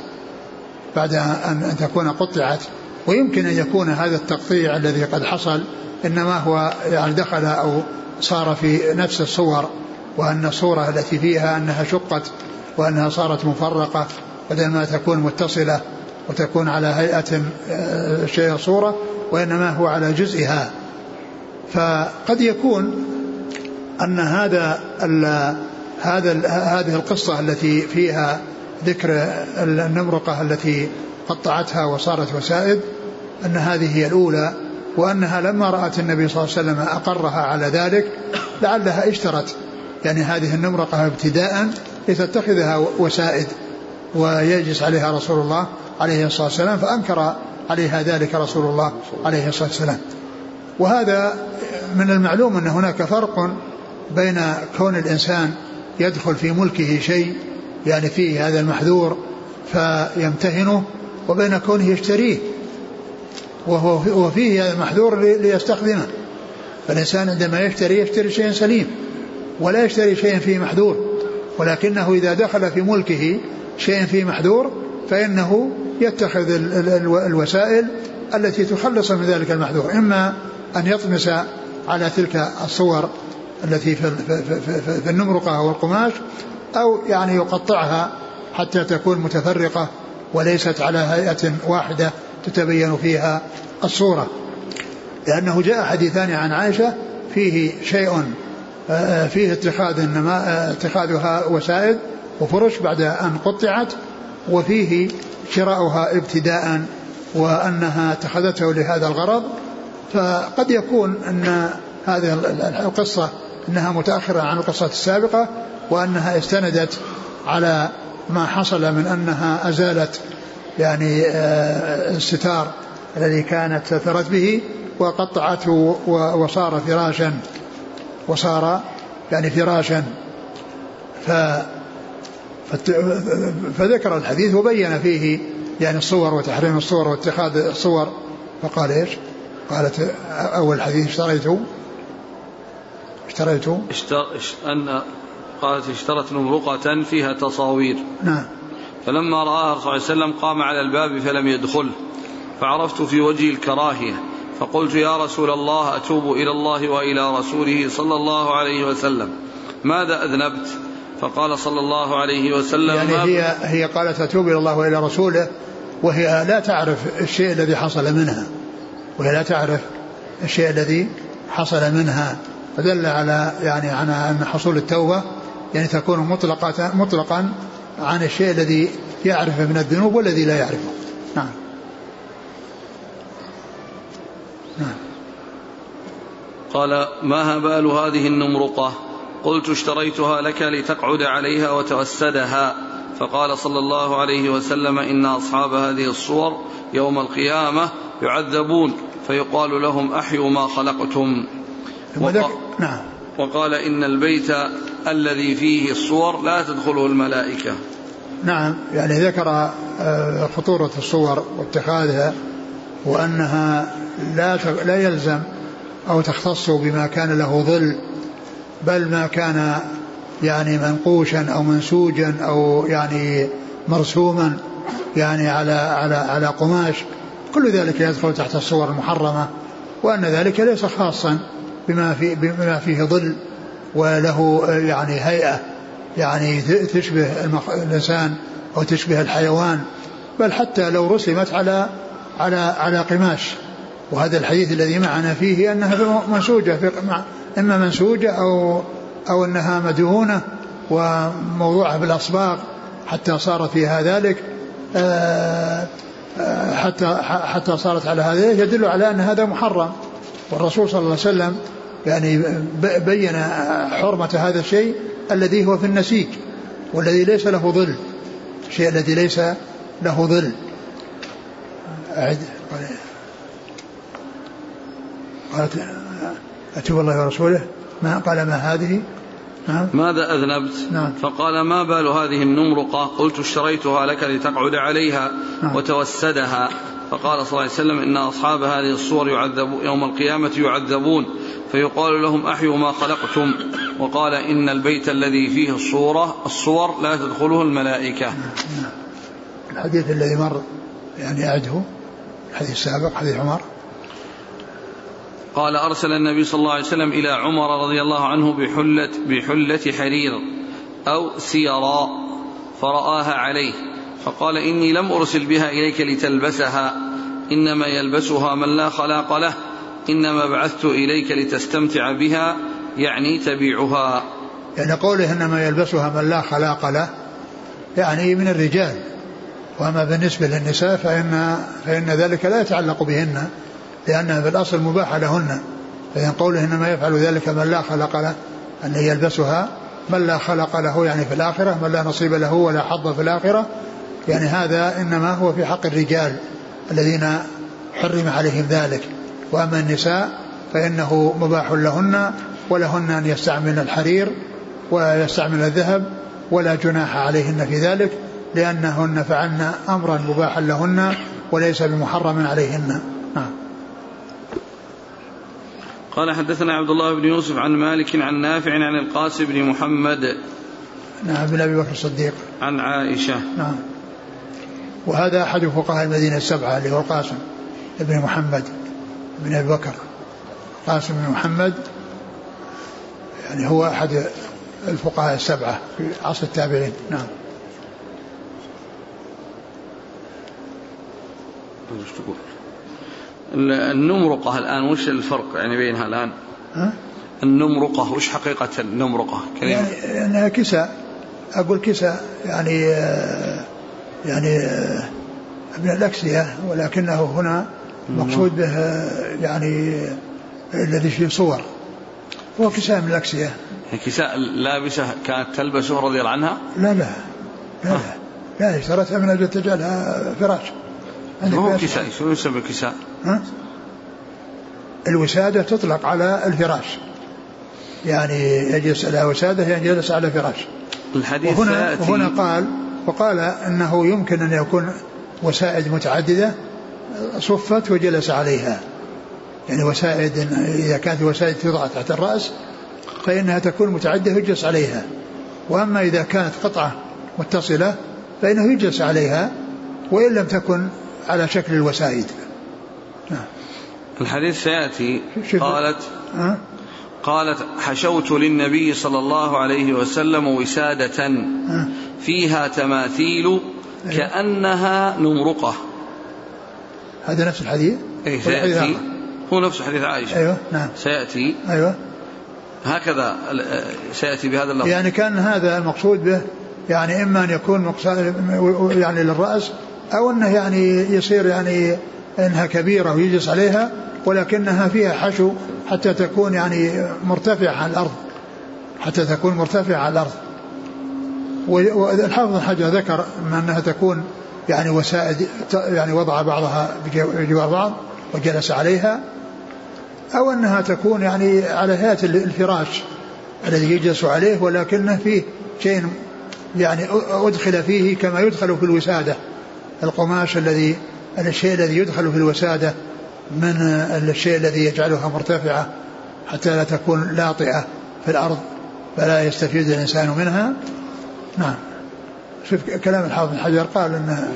بعد ان تكون قطعت ويمكن أن يكون هذا التقطيع الذي قد حصل إنما هو يعني دخل أو صار في نفس الصور وأن الصورة التي فيها أنها شقت وأنها صارت مفرقة بدل ما تكون متصلة وتكون على هيئة آه، شيء صورة وإنما هو على جزئها. فقد يكون أن هذا ال هذا هذه القصة التي فيها ذكر النمرقة التي قطعتها وصارت وسائد أن هذه هي الأولى وأنها لما رأت النبي صلى الله عليه وسلم أقرها على ذلك لعلها اشترت. يعني هذه النمرقة ابتداء لتتخذها وسائد ويجلس عليها رسول الله عليه الصلاة والسلام فأنكر عليها ذلك رسول الله عليه الصلاة والسلام. وهذا من المعلوم أن هناك فرق بين كون الإنسان يدخل في ملكه شيء يعني فيه هذا المحذور فيمتهنه وبين كونه يشتريه وهو وفيه هذا المحذور ليستخدمه. فالإنسان عندما يشتري يشتري شيئا سليم ولا يشتري شيئا فيه محذور ولكنه إذا دخل في ملكه شيء فيه محذور فإنه يتخذ الوسائل التي تخلص من ذلك المحذور. إما أن يطمس على تلك الصور التي في النمرقة والقماش أو يعني يقطعها حتى تكون متفرقة وليست على هيئة واحدة تتبين فيها الصورة. لأنه جاء حديثان عن عائشة فيه شيء آه، فيه اتخاذ إنما اتخاذها وسائد وفرش بعد أن قطعت وفيه شراؤها ابتداء وأنها اتخذته لهذا الغرض. فقد يكون أن هذه القصة أنها متأخرة عن القصة السابقة وأنها استندت على ما حصل من أنها أزالت يعني آه، الستار الذي كانت سترت به وقطعته وصار فراشا وصار يعني فراشا. ف فذكر الحديث وبين فيه يعني الصور وتحريم الصور واتخاذ الصور. فقال إيش؟ قالت أول حديث اشتريته اشتريت اشتر... أن قالت اشترت نمرقة فيها تصاوير. نعم. فلما رآها صلى الله عليه وسلم قام على الباب فلم يدخل. فعرفت في وجهي الكراهية. فقلت يا رسول الله أتوب إلى الله وإلى رسوله صلى الله عليه وسلم. ماذا أذنبت؟ فقال صلى الله عليه وسلم يعني هي هي قالت أتوب إلى الله وإلى رسوله وهي لا تعرف الشيء الذي حصل منها. وهي لا تعرف الشيء الذي حصل منها. فدل على يعني على أن حصول التوبة يعني تكون مطلقة مطلقا عن الشيء الذي يعرفه من الذنوب والذي لا يعرفه. نعم. نعم. قال ما بال هذه النمرقة؟ قلت اشتريتها لك لتقعد عليها وتوسدها فقال صلى الله عليه وسلم إن أصحاب هذه الصور يوم القيامة يعذبون. فيقال لهم أحيوا ما خلقتم. وق... نعم. وقال إن البيت الذي فيه الصور لا تدخله الملائكة. نعم يعني ذكر آه، خطورة الصور واتخاذها وأنها لا لا يلزم أو تختص بما كان له ظل بل ما كان يعني منقوشا أو منسوجا أو يعني مرسوما يعني على على على قماش. كل ذلك يدخل تحت الصور المحرمة وأن ذلك ليس خاصا. بما في بما فيه ظل وله يعني هيئة يعني تشبه الإنسان أو تشبه الحيوان. بل حتى لو رسمت على على على قماش. وهذا الحديث الذي معنا فيه أنها منسوجة في إما منسوجة أو أو أنها مدهونة وموضوعة بالأصباغ حتى صار فيها ذلك. آه، آه، حتى حتى صارت على هذا. يدل على أن هذا محرم. والرسول صلى الله عليه وسلم يعني بين حرمة هذا الشيء الذي هو في النسيج والذي ليس له ظل الشيء الذي ليس له ظل أعد قالت أتوب الله ورسوله ما قال ما هذه نعم. ماذا أذنبت نعم. فقال ما بال هذه النمرقة قلت اشتريتها لك لتقعد عليها نعم. وتوسدها فقال صلى الله عليه وسلم إن أصحاب هذه الصور يعذب يوم القيامة يعذبون فيقال لهم أحيوا ما خلقتم. وقال إن البيت الذي فيه الصورة الصور لا تدخله الملائكة. الحديث الذي مر يعني أعده الحديث السابق حديث عمر. قال أرسل النبي صلى الله عليه وسلم إلى عمر رضي الله عنه بحلة, بحلة حرير أو سيرا فرآها عليه. فقال إني لم أرسل بها إليك لتلبسها. إنما يلبسها من لا خلاق له. إنما بعثت إليك لتستمتع بها. يعني تبيعها. يعني قوله إنما يلبسها من لا خلاق له يعني من الرجال. وأما بالنسبة للنساء فإن, فإن ذلك لا يتعلق بهن لأنها في الأصل مباحة لهن. فإن قوله إنما يفعل ذلك من لا خلق له أن يلبسها من لا خلق له يعني في الآخرة من لا نصيب له ولا حظ في الآخرة يعني هذا إنما هو في حق الرجال الذين حرم عليهم ذلك. وأما النساء فإنه مباح لهن ولهن أن يستعملن الحرير ويستعمل الذهب ولا جناح عليهن في ذلك لأنهن فعلن أمرا مباحا لهن وليس بمحرم عليهن. نعم. قال حدثنا عبد الله بن يوسف عن مالك عن نافع عن القاسم بن محمد نعم بن ابي بكر الصديق. عن عائشة. نعم. وهذا أحد فقهاء المدينة السبعة اللي هو القاسم بن محمد بن أبي بكر. قاسم بن محمد يعني هو أحد الفقهاء السبعة في عصر التابعين. نعم؟ النمرقة الآن وش الفرق يعني بينها الآن؟ ها؟ النمرقة وش حقيقة النمرقة؟ كلمة يعني أنها كساء أقول كساء يعني يعني من الأكسية ولكنه هنا مقصود به يعني الذي فيه صور. هو كساء من الأكسية. كساء لابسة كانت تلبسه رضي الله عنها؟ لا لا لا لا, لا اشترتها من أجل تجعلها فراش. ما هو كساء شو يسمى كساء؟ ها؟ الوسادة تطلق على الفراش. يعني يجلس على وسادة يعني يجلس على فراش. الحديث وهنا, وهنا قال وقال أنه يمكن أن يكون وسائد متعددة صفت وجلس عليها يعني وسائد إذا كانت وسائد توضع تحت الرأس فإنها تكون متعددة ويجلس عليها وأما إذا كانت قطعة متصلة فإنه يجلس عليها وإن لم تكن على شكل الوسائد نعم. الحديث سيأتي قالت أه؟ قالت حشوت للنبي صلى الله عليه وسلم وسادة؟ فيها تماثيل أيوه. كأنها نمرقة. هذا نفس الحديث؟ إيه سيأتي. هو نفس حديث عائشة. أيوه نعم. سيأتي. أيوه. هكذا سيأتي بهذا اللفظ. يعني كان هذا المقصود به يعني إما أن يكون يعني للرأس أو أنه يعني يصير يعني أنها كبيرة ويجلس عليها ولكنها فيها حشو حتى تكون يعني مرتفعة عن الأرض. حتى تكون مرتفعة على الأرض. والحافظ الحجر ذكر أنها تكون يعني وسائد يعني وضع بعضها بجوار بعض وجلس عليها أو أنها تكون يعني على هيئة الفراش الذي يجلس عليه ولكنه فيه شيء يعني أدخل فيه كما يدخل في الوسادة. القماش الذي الشيء الذي يدخل في الوسادة. من الشيء الذي يجعلها مرتفعة حتى لا تكون لاطئة في الأرض فلا يستفيد الإنسان منها. نعم. شوف كلام الحافظ بن حجر قال انه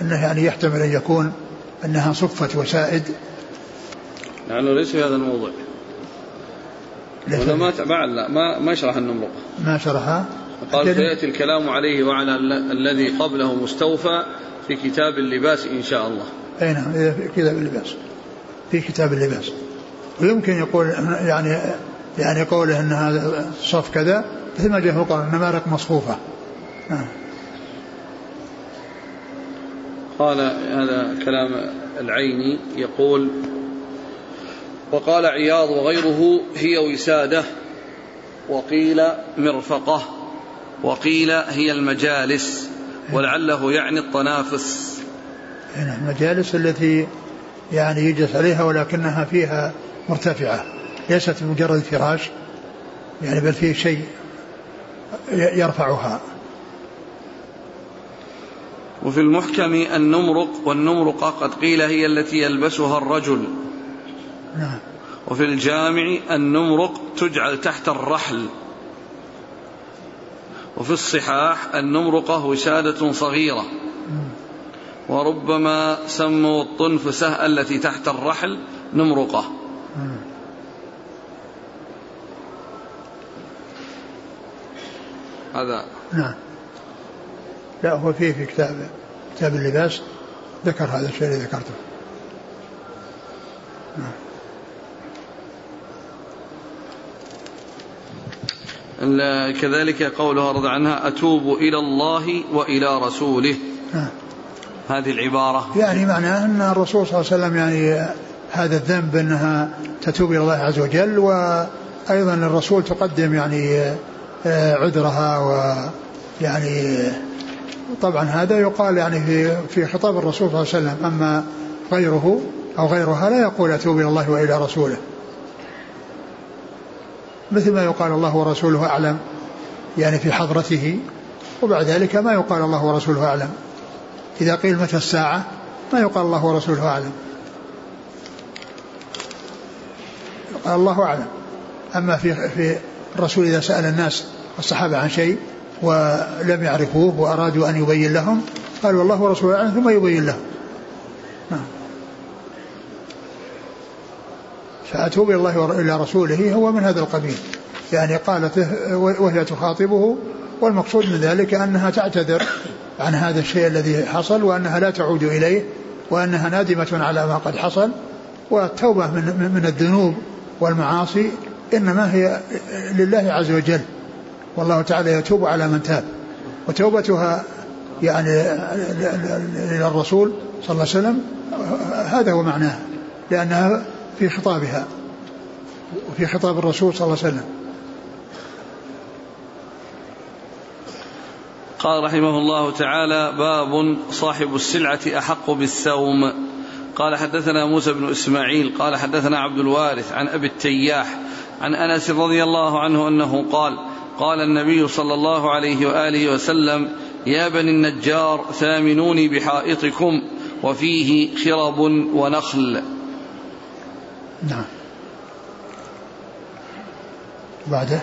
إنه يعني يحتمل أن يكون إنها صفة وسائد. لأنه ليس في هذا الموضوع هنا ما لا ما ما شرح النمرق ما شرحها قال سيأتي الكلام عليه وعلى الذي قبله مستوفى في كتاب اللباس إن شاء الله. أي نعم في كتاب اللباس. في كتاب اللباس. ويمكن يقول يعني يعني قوله إن هذا صف كذا مثل ما جاء في القرآن نمارق مصفوفة. نعم. قال هذا كلام العيني يقول وقال عياض وغيره هي وسادة وقيل مرفقة وقيل هي المجالس ولعله يعني الطنافس. المجالس التي يعني يجلس عليها ولكنها فيها مرتفعة. ليست مجرد فراش يعني بل فيه شيء يرفعها. وفي المحكم النمرق والنمرقة قد قيل هي التي يلبسها الرجل. نعم. وفي الجامع النمرق تجعل تحت الرحل. وفي الصحاح النمرقة وسادة صغيرة. وربما سموا الطنفسة التي تحت الرحل نمرقة. هذا. نعم. لا هو فيه في كتاب كتاب اللباس. ذكر هذا الشيء اللي ذكرته. نعم. كذلك قولها رضي عنها أتوب إلى الله وإلى رسوله. نعم. هذه العبارة. يعني معناه أن الرسول صلى الله عليه وسلم يعني هذا الذنب أنها تتوب إلى الله عز وجل وأيضا الرسول تقدم يعني آه، عذرها ويعني طبعا هذا يقال يعني في في خطاب الرسول صلى الله عليه وسلم أما غيره أو غيرها لا يقول أتوب إلى الله وإلى رسوله. مثل ما يقال الله ورسوله أعلم يعني في حضرته وبعد ذلك ما يقال الله ورسوله أعلم. إذا قيل متى الساعة؟ ما يقال الله ورسوله أعلم. قال الله أعلم. أما في في الرسول إذا سأل الناس الصحابة عن شيء ولم يعرفوه وأرادوا أن يبين لهم قالوا والله ورسوله أعلم ثم يبين لهم. نعم. فأتوب إلى الله وإلى رسوله هو من هذا القبيل. يعني قالت وهي تخاطبه والمقصود من ذلك أنها تعتذر. عن هذا الشيء الذي حصل وأنها لا تعود إليه وأنها نادمة على ما قد حصل والتوبة من, من الذنوب والمعاصي إنما هي لله عز وجل. والله تعالى يتوب على من تاب. وتوبتها يعني إلى الرسول صلى الله عليه وسلم هذا هو معناه لأنها في خطابها وفي خطاب الرسول صلى الله عليه وسلم. قال رحمه الله تعالى باب صاحب السلعة أحق بالسوم قال حدثنا موسى بن إسماعيل قال حدثنا عبد الوارث عن أبي التياح عن أنس رضي الله عنه أنه قال قال النبي صلى الله عليه وآله وسلم يا بني النجار ثامنوني بحائطكم وفيه خرب ونخل. نعم. بعده؟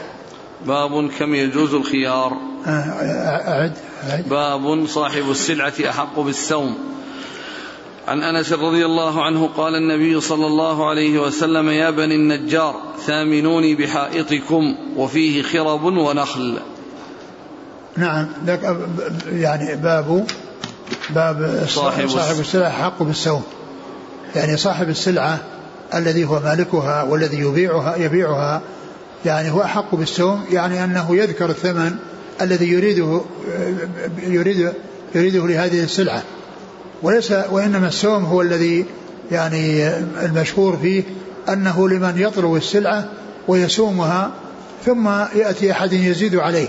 باب كم يجوز الخيار. آه، أعد, أعد. باب صاحب السلعة أحق بالسوم عن أنس رضي الله عنه قال النبي صلى الله عليه وسلم يا بني النجار ثامنوني بحائطكم وفيه خرب ونخل. نعم لك يعني باب باب صاحب, صاحب السلعة حق بالسوم يعني صاحب السلعة الذي هو مالكها والذي يبيعها يبيعها يعني هو أحق بالسوم يعني أنه يذكر الثمن الذي يريده يريد يريده لهذه السلعة وليس وإنما السوم هو الذي يعني المشهور فيه أنه لمن يطلب السلعة ويسومها ثم يأتي أحد يزيد عليه.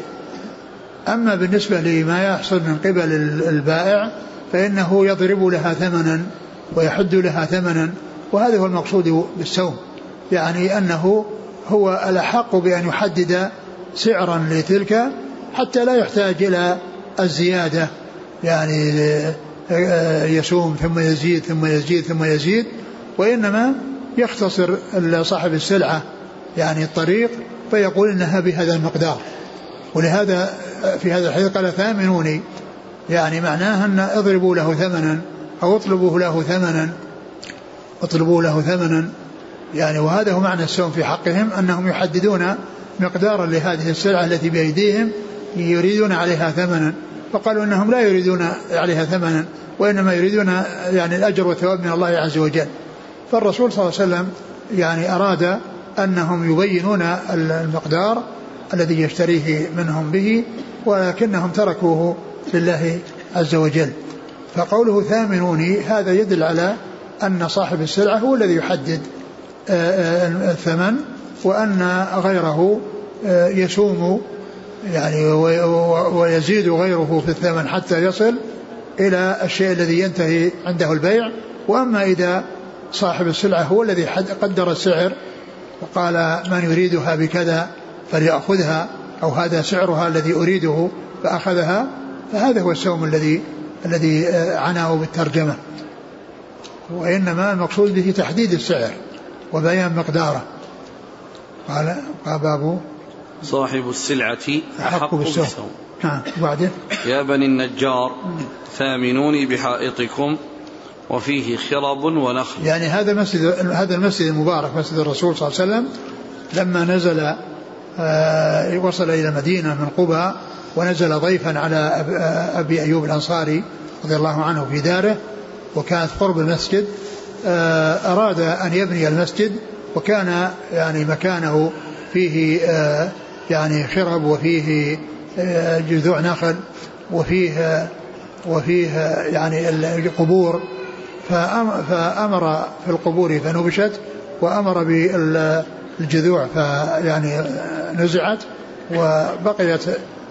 أما بالنسبة لما يحصل من قبل البائع فإنه يضرب لها ثمنا ويحد لها ثمنا وهذا هو المقصود بالسوم يعني أنه هو الأحق بأن يحدد سعرا لتلك حتى لا يحتاج إلى الزيادة. يعني يسوم ثم يزيد ثم يزيد ثم يزيد وإنما يختصر صاحب السلعة يعني الطريق فيقول إنها بهذا المقدار. ولهذا في هذا الحديث قال ثامنوني. يعني معناه أن اضربوا له ثمنا أو اطلبوا له ثمنا اطلبوا له ثمنا يعني وهذا هو معنى السوم في حقهم أنهم يحددون مقدارا لهذه السلعة التي بأيديهم يريدون عليها ثمنا فقالوا إنهم لا يريدون عليها ثمنا وإنما يريدون يعني الأجر والثواب من الله عز وجل. فالرسول صلى الله عليه وسلم يعني أراد أنهم يبينون المقدار الذي يشتريه منهم به ولكنهم تركوه لله عز وجل. فقوله ثامنوني هذا يدل على أن صاحب السلعة هو الذي يحدد الثمن وأن غيره آه، يسوم يعني ويزيد غيره في الثمن حتى يصل إلى الشيء الذي ينتهي عنده البيع. وأما إذا صاحب السلعة هو الذي قدر السعر وقال من يريدها بكذا فليأخذها أو هذا سعرها الذي أريده فأخذها فهذا هو السوم الذي الذي عناه بالترجمة. وإنما المقصود به تحديد السعر. وبيان مقداره. قال قال بابه صاحب السلعة أحق بالسوم نعم وبعدين؟ يا بني النجار ثامنوني بحائطكم وفيه خرب ونخل. يعني هذا المسجد هذا المسجد المبارك مسجد الرسول صلى الله عليه وسلم لما نزل آه وصل إلى المدينة من قبى ونزل ضيفا على أبي أيوب الأنصاري رضي الله عنه في داره وكانت قرب المسجد. آه أراد أن يبني المسجد وكان يعني مكانه فيه آه يعني خرب وفيه آه، جذوع نخل وفيه وفيه يعني القبور. فأمر في القبور فنبشت وأمر بالجذوع فيعني نزعت وبقيت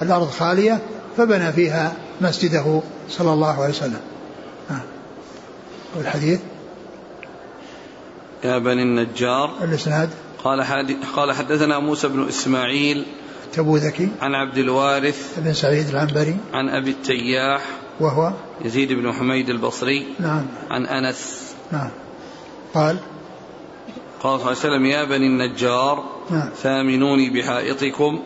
الأرض خالية فبنى فيها مسجده صلى الله عليه وسلم. والحديث؟ يا بني النجار. الإسناد. قال قال حدثنا موسى بن إسماعيل. تبوذكي عن عبد الوارث. بن سعيد العنبري. عن أبي التياح. وهو. يزيد بن حميد البصري. نعم. عن أنس. نعم. قال. قال صلى الله عليه وسلم يا بني النجار نعم. ثامنوني بحائطكم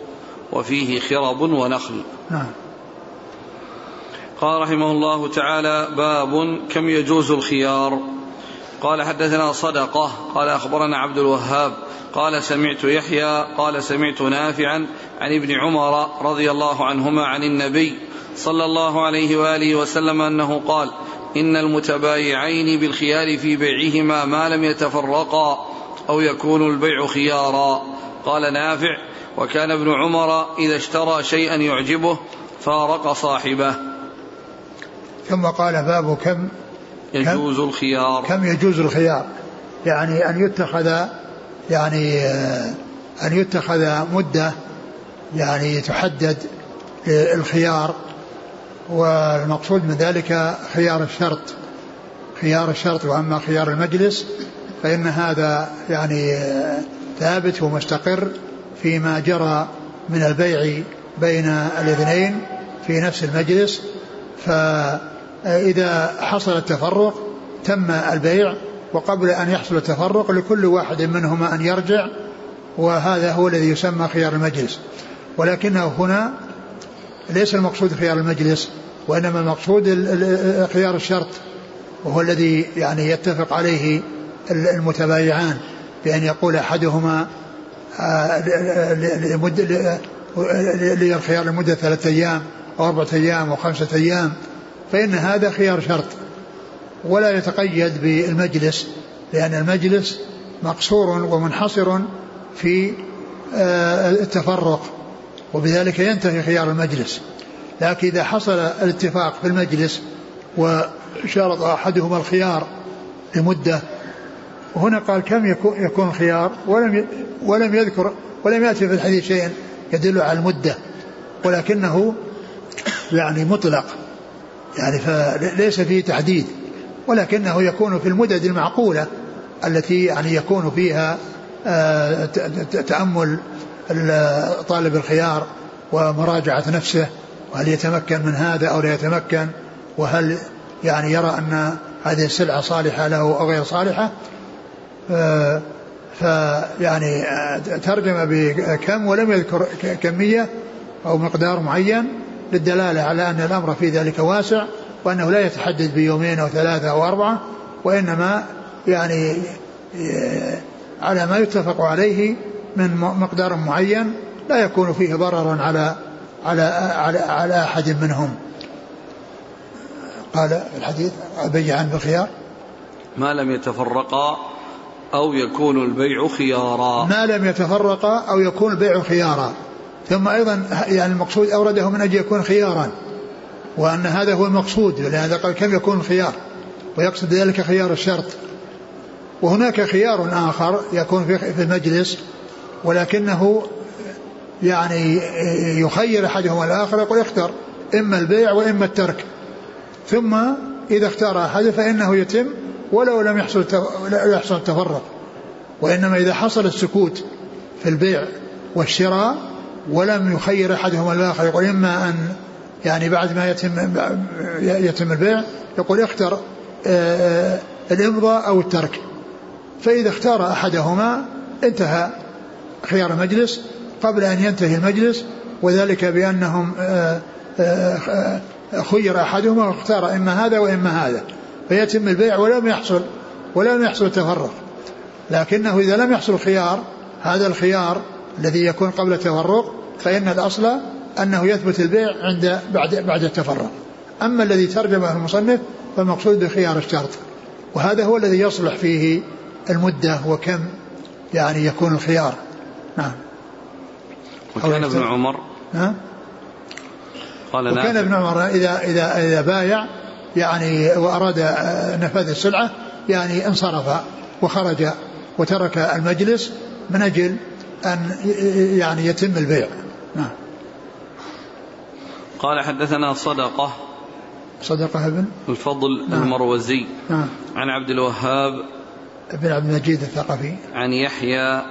وفيه خرب ونخل. نعم. قال رحمه الله تعالى باب كم يجوز الخيار. قال حدثنا صدقة قال أخبرنا عبد الوهاب قال سمعت يحيى قال سمعت نافعا عن ابن عمر رضي الله عنهما عن النبي صلى الله عليه وآله وسلم أنه قال إن المتبايعين بالخيار في بيعهما ما لم يتفرقا أو يكون البيع خيارا. قال نافع وكان ابن عمر إذا اشترى شيئا يعجبه فارق صاحبه. ثم قال باب كم؟ يجوز الخيار. كم يجوز الخيار؟ يعني أن يتخذ يعني آه، أن يتخذ مدة يعني تحدد للخيار والمقصود من ذلك خيار الشرط. خيار الشرط وأما خيار المجلس فإن هذا يعني آه، ثابت ومستقر فيما جرى من البيع بين الاثنين في نفس المجلس. فإذا حصل التفرق تم البيع وقبل أن يحصل التفرق لكل واحد منهما أن يرجع وهذا هو الذي يسمى خيار المجلس ولكنه هنا ليس المقصود خيار المجلس وإنما المقصود خيار الشرط وهو الذي يعني يتفق عليه المتبايعان بأن يقول أحدهما للخيار لمدة ثلاثة أيام أو أربعة أيام أو خمسة أيام فإن هذا خيار شرط. ولا يتقيد بالمجلس لأن المجلس مقصور ومنحصر في آه، التفرق وبذلك ينتهي خيار المجلس. لكن إذا حصل الاتفاق في المجلس وشرط أحدهما الخيار لمدة وهنا قال كم يكون, يكون خيار؟ ولم ولم يذكر ولم يأتي في الحديث شيء يدل على المدة ولكنه يعني مطلق. يعني فليس فيه تحديد ولكنه يكون في المدد المعقولة التي يعني يكون فيها آه، تأمل طالب الخيار ومراجعة نفسه وهل يتمكن من هذا أو لا يتمكن وهل يعني يرى أن هذه السلعة صالحة له أو غير صالحة. آه، فيعني آه، ترجم بكم ولم يذكر كمية أو مقدار معين. للدلالة على أن الأمر في ذلك واسع وأنه لا يتحدد بيومين أو ثلاثة أو أربعة وإنما يعني آه، على ما يتفق عليه من مقدار معين لا يكون فيه ضرر على على على, على أحد منهم. قال الحديث بيعان بالخيار ما لم يتفرقا أو يكون البيع خيارا. ما لم يتفرقا أو يكون البيع خيارا. ثم أيضا يعني المقصود أورده من أجل يكون خيارا وأن هذا هو المقصود لهذا قال كم يكون الخيار؟ ويقصد ذلك خيار الشرط. وهناك خيار آخر يكون في المجلس ولكنه يعني يخير أحدهما الآخر يقول اختر إما البيع وإما الترك. ثم إذا اختار أحد فإنه يتم ولو لم يحصل يحصل التفرق وإنما إذا حصل السكوت في البيع والشراء ولم يخير أحدهما الآخر يقول إما أن يعني بعد ما يتم يتم البيع يقول اختر آه، الإمضاء أو الترك. فإذا اختار أحدهما انتهى خيار المجلس قبل أن ينتهي المجلس وذلك بأنهم آه، آه، خير أحدهما واختار إما هذا وإما هذا. فيتم البيع ولم يحصل ولم يحصل تفرق. لكنه إذا لم يحصل خيار هذا الخيار الذي يكون قبل التفرق فإن الأصل أنه يثبت البيع عند بعد بعد التفرق. أما الذي ترجمه المصنف فالمقصود بخيار الشرط. وهذا هو الذي يصلح فيه المدة وكم يعني يكون الخيار. نعم. وكان ابن عمر ها؟ قال وكان ابن عمر إذا إذا إذا بايع يعني وأراد نفاذ السلعة يعني انصرف وخرج وترك المجلس من أجل أن يعني يتم البيع. نعم. قال حدثنا صدقة. صدقة ابن الفضل نعم. المروزي. نعم. عن عبد الوهاب. بن عبد المجيد الثقفي. عن يحيى.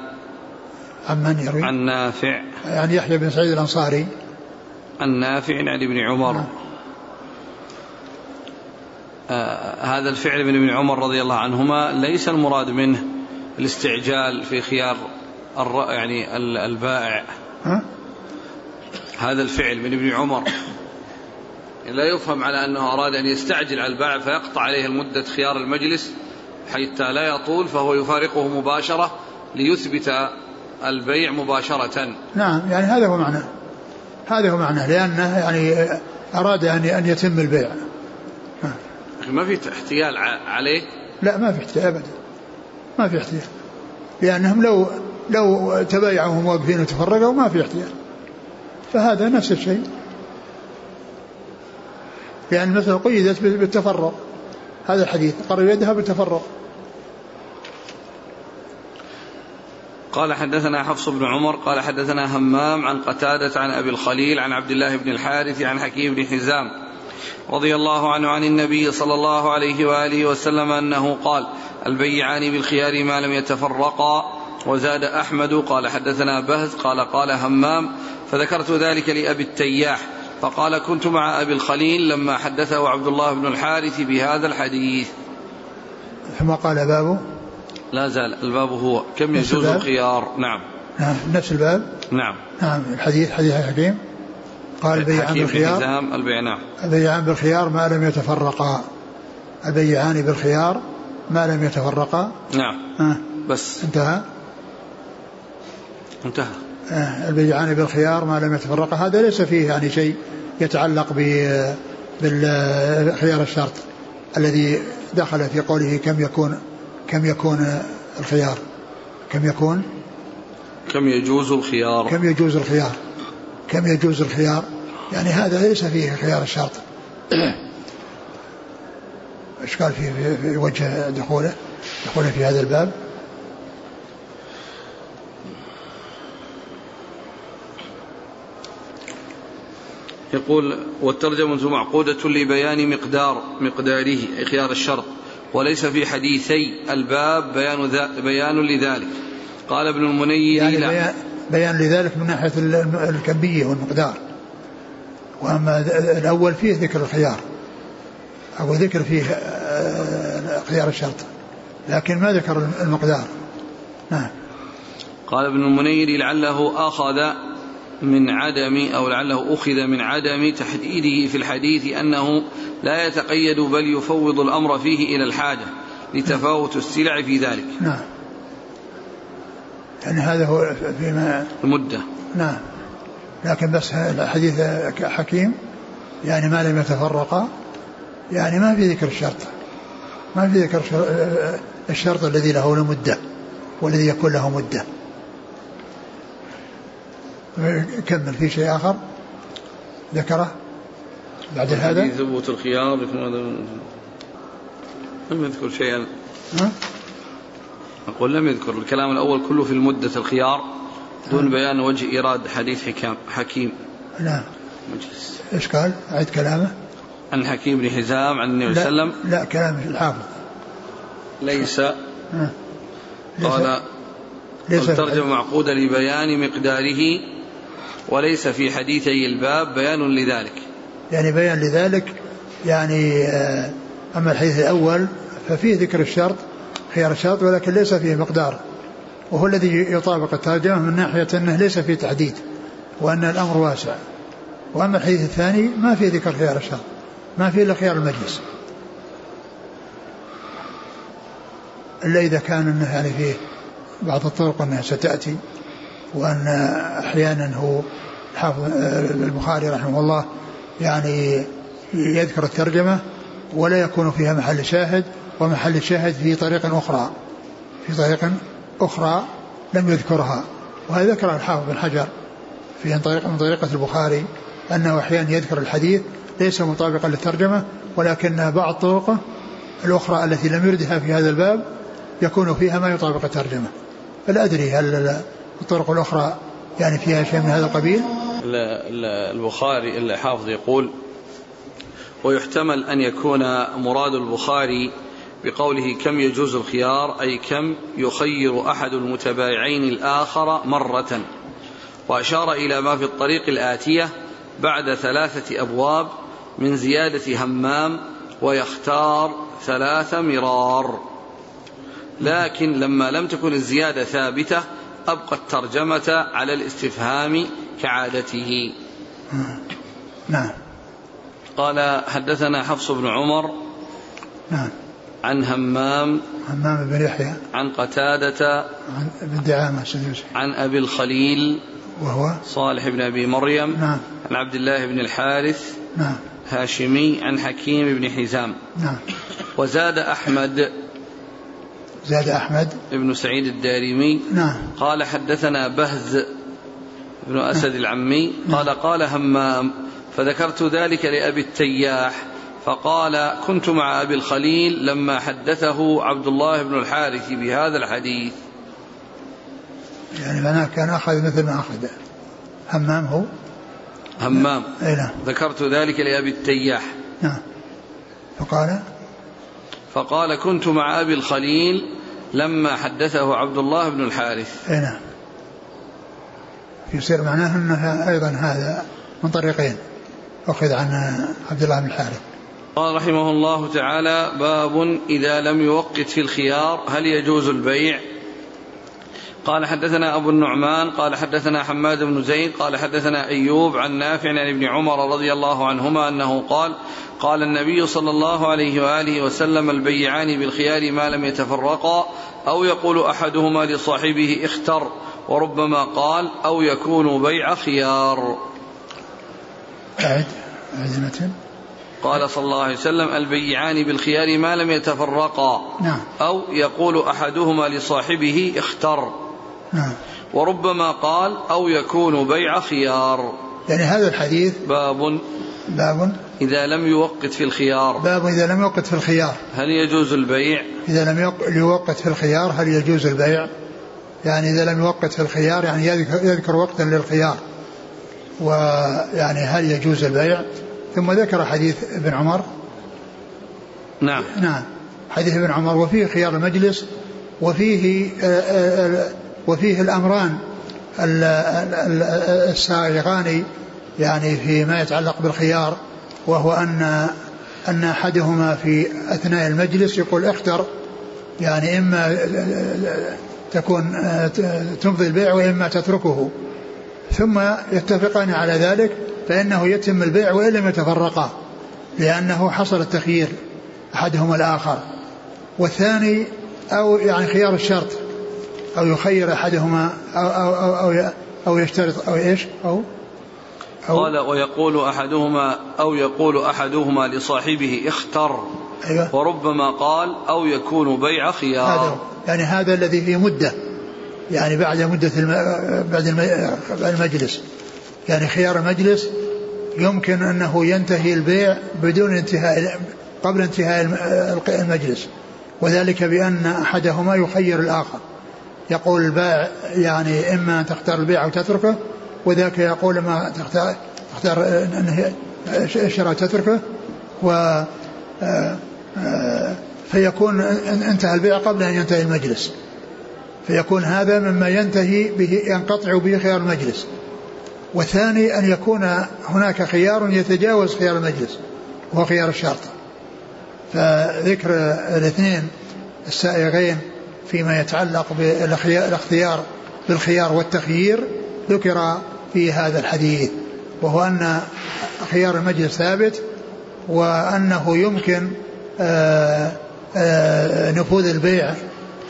عن من يروي؟ عن نافع. عن يحيى بن سعيد الأنصاري. عن نافع عن ابن عمر. نعم. آه هذا الفعل من ابن عمر رضي الله عنهما. ليس المراد منه الاستعجال في خيار يعني البائع. ها؟ هذا الفعل من ابن عمر. لا يفهم على أنه أراد أن يستعجل على البائع فيقطع عليه المدة خيار المجلس حتى لا يطول فهو يفارقه مباشرة ليثبت البيع مباشرة. نعم يعني هذا هو معناه هذا هو معناه لأنه يعني أراد أن أن يتم البيع. ما في احتيال عليه؟ لا ما في احتيال أبدا. ما في احتيال. لأنهم لو لو تبايعوا وهم واقفين وتفرقوا ما في احتيال فهذا نفس الشيء. لأن مثل قيدت بالتفرق. هذا الحديث. قرر يدها بالتفرق. قال حدثنا حفص بن عمر قال حدثنا همام عن قتادة عن أبي الخليل عن عبد الله بن الحارث عن حكيم بن حزام رضي الله عنه عن النبي صلى الله عليه وآله وسلم أنه قال البيعان بالخيار ما لم يتفرقا وزاد أحمد قال حدثنا بهز قال قال همام فذكرت ذلك لأبي التياح فقال كنت مع أبي الخليل لما حدثه عبد الله بن الحارث بهذا الحديث. ثم قال بابه؟ لا زال الباب هو. كم يجوز الخيار؟ نعم. نعم نفس الباب؟ نعم. نعم الحديث حديث الحكيم. قال البيعان بالخيار؟ البيع نعم. البيعان بالخيار ما لم يتفرقا. البيعان بالخيار ما لم يتفرقا؟ نعم. آه. بس. انتهى؟ انتهى آه. البيعان بالخيار ما لم يتفرقا هذا ليس فيه يعني شيء يتعلق بالخيار الشرط الذي دخل في قوله كم يكون كم يكون الخيار. كم يكون؟ كم يجوز الخيار؟ كم يجوز الخيار؟ كم يجوز الخيار؟ يعني هذا ليس فيه خيار الشرط. إيش قال في, في, وجه دخوله؟ يقول في هذا الباب. يقول والترجمة معقودة لبيان مقدار مقداره أي خيار الشرط. وليس في حديثي الباب بيان بيان لذلك. قال ابن المنير يعني بيان, بيان لذلك من ناحية الكمية والمقدار. وأما الأول فيه ذكر الخيار. أو ذكر فيه آه، خيار الشرط. لكن ما ذكر المقدار. نعم. قال ابن المنير لعله أخذ من عدم أو لعله أخذ من عدم تحديده في الحديث أنه لا يتقيد بل يفوض الأمر فيه إلى الحاجة لتفاوت السلع في ذلك. نعم. يعني هذا هو فيما المدة. نعم. لكن بس حديث حكيم. يعني ما لم يتفرقا. يعني ما في ذكر الشرط. ما في ذكر الشرط الذي له مدة والذي يكون له مدة. كمل في شيء آخر. ذكره بعد هذا؟ ثبوت الخيار لم يذكر شيئا. أقول لم يذكر. الكلام الأول كله في المدة الخيار دون بيان وجه إيراد حديث حكام حكيم. نعم. مجلس. إيش قال؟ أعيد كلامه. عن حكيم بن حزام عن النبي صلى الله عليه وسلم. لا كلام الحافظ. ليس. قال ليس. الترجمة معقودة لبيان مقداره وليس في حديثي الباب بيان لذلك. يعني بيان لذلك يعني آه، أما الحديث الأول ففيه ذكر الشرط خيار الشرط ولكن ليس فيه مقدار. وهو الذي يطابق الترجمة من ناحية أنه ليس فيه تحديد وأن الأمر واسع. وأما الحديث الثاني ما فيه ذكر خيار الشرط ما فيه إلا خيار المجلس. إلا إذا كان أنه يعني فيه بعض الطرق أنها ستأتي. وأن أحيانا هو حافظ البخاري رحمه الله يعني يذكر الترجمة ولا يكون فيها محل شاهد ومحل الشاهد في طريق أخرى في طريق أخرى لم يذكرها. وهذا ذكر الحافظ بن حجر في طريق من طريقة البخاري أنه أحيانا يذكر الحديث ليس مطابقا للترجمة ولكن بعض طرقه الأخرى التي لم يردها في هذا الباب يكون فيها ما يطابق الترجمة. فلا أدري هل الطرق الأخرى يعني فيها شيء من هذا القبيل؟ البخاري الحافظ يقول ويحتمل أن يكون مراد البخاري بقوله كم يجوز الخيار أي كم يخير أحد المتبايعين الآخر مرة. وأشار إلى ما في الطريق الآتية بعد ثلاثة أبواب من زيادة همام ويختار ثلاث مرار. لكن لما لم تكن الزيادة ثابتة أبقى الترجمة على الاستفهام كعادته. نعم. قال حدثنا حفص بن عمر نعم. عن همام همام بن يحيى. عن قتادة عن ابن دعامة عن أبي الخليل وهو؟ صالح بن أبي مريم نعم. عن عبد الله بن الحارث نعم. هاشمي عن حكيم بن حزام. نعم. وزاد أحمد زاد أحمد. ابن سعيد الدارمي. نعم. قال حدثنا بهز بن أسد نعم. العمي. قال قال همام. فذكرت ذلك لأبي التياح. فقال كنت مع أبي الخليل لما حدثه عبد الله بن الحارث بهذا الحديث. يعني معناه كان أخذ مثل ما أخذ. همام هو؟ همام. أي نعم. ذكرت ذلك لأبي التياح. نعم. فقال فقال كنت مع أبي الخليل لما حدثه عبد الله بن الحارث. أي نعم. يصير معناه أنها أيضا هذا من طريقين. أخذ عن عبد الله بن الحارث. قال رحمه الله تعالى باب إذا لم يوقت في الخيار هل يجوز البيع؟ قال حدثنا أبو النعمان قال حدثنا حماد بن زيد قال حدثنا أيوب عن نافع عن ابن عمر رضي الله عنهما أنه قال قال النبي صلى الله عليه وآله وسلم البيعان بالخيار ما لم يتفرقا أو يقول أحدهما لصاحبه اختر وربما قال أو يكون بيع خيار. أعد أعد قال صلى الله عليه وسلم البيعان بالخيار ما لم يتفرقا نعم. أو يقول أحدهما لصاحبه اختر. نعم. وربما قال أو يكون بيع خيار. يعني هذا الحديث باب باب إذا لم يوقت في الخيار. باب إذا لم يوقت في الخيار. هل يجوز البيع؟ إذا لم يوقت في الخيار هل يجوز البيع؟ يعني إذا لم يوقت في الخيار يعني يذكر, يذكر وقتا للخيار. ويعني هل يجوز البيع؟ ثم ذكر حديث ابن عمر. نعم. نعم. حديث ابن عمر وفيه خيار المجلس وفيه وفيه الأمران. السائغان يعني فيما يتعلق بالخيار وهو أن أن أحدهما في أثناء المجلس يقول اختر يعني إما تكون تمضي البيع وإما تتركه. ثم يتفقان على ذلك فإنه يتم البيع وإن لم يتفرقا لأنه حصل التخيير أحدهما الآخر. والثاني أو يعني خيار الشرط أو يخير أحدهما أو أو أو, أو, أو يشترط أو إيش؟ أو أو قال ويقول أحدهما أو يقول أحدهما لصاحبه اختر. أيوة. وربما قال أو يكون بيع خيار. هذا يعني هذا الذي في مدة. يعني بعد مدة الم... بعد المجلس. يعني خيار المجلس يمكن أنه ينتهي البيع بدون انتهاء قبل انتهاء المجلس. وذلك بأن أحدهما يخير الآخر. يقول البائع يعني إما أن تختار البيع أو تتركه وذاك يقول ما تختار تختار أنه الشراء تتركه و آه، فيكون انتهى البيع قبل أن ينتهي المجلس. فيكون هذا مما ينتهي به ينقطع به خيار المجلس. والثاني أن يكون هناك خيار يتجاوز خيار المجلس وهو خيار الشرط. فذكر الاثنين السائغين فيما يتعلق بالاختيار بالخيار والتخيير ذكر في هذا الحديث وهو أن خيار المجلس ثابت وأنه يمكن آه، آه، نفوذ البيع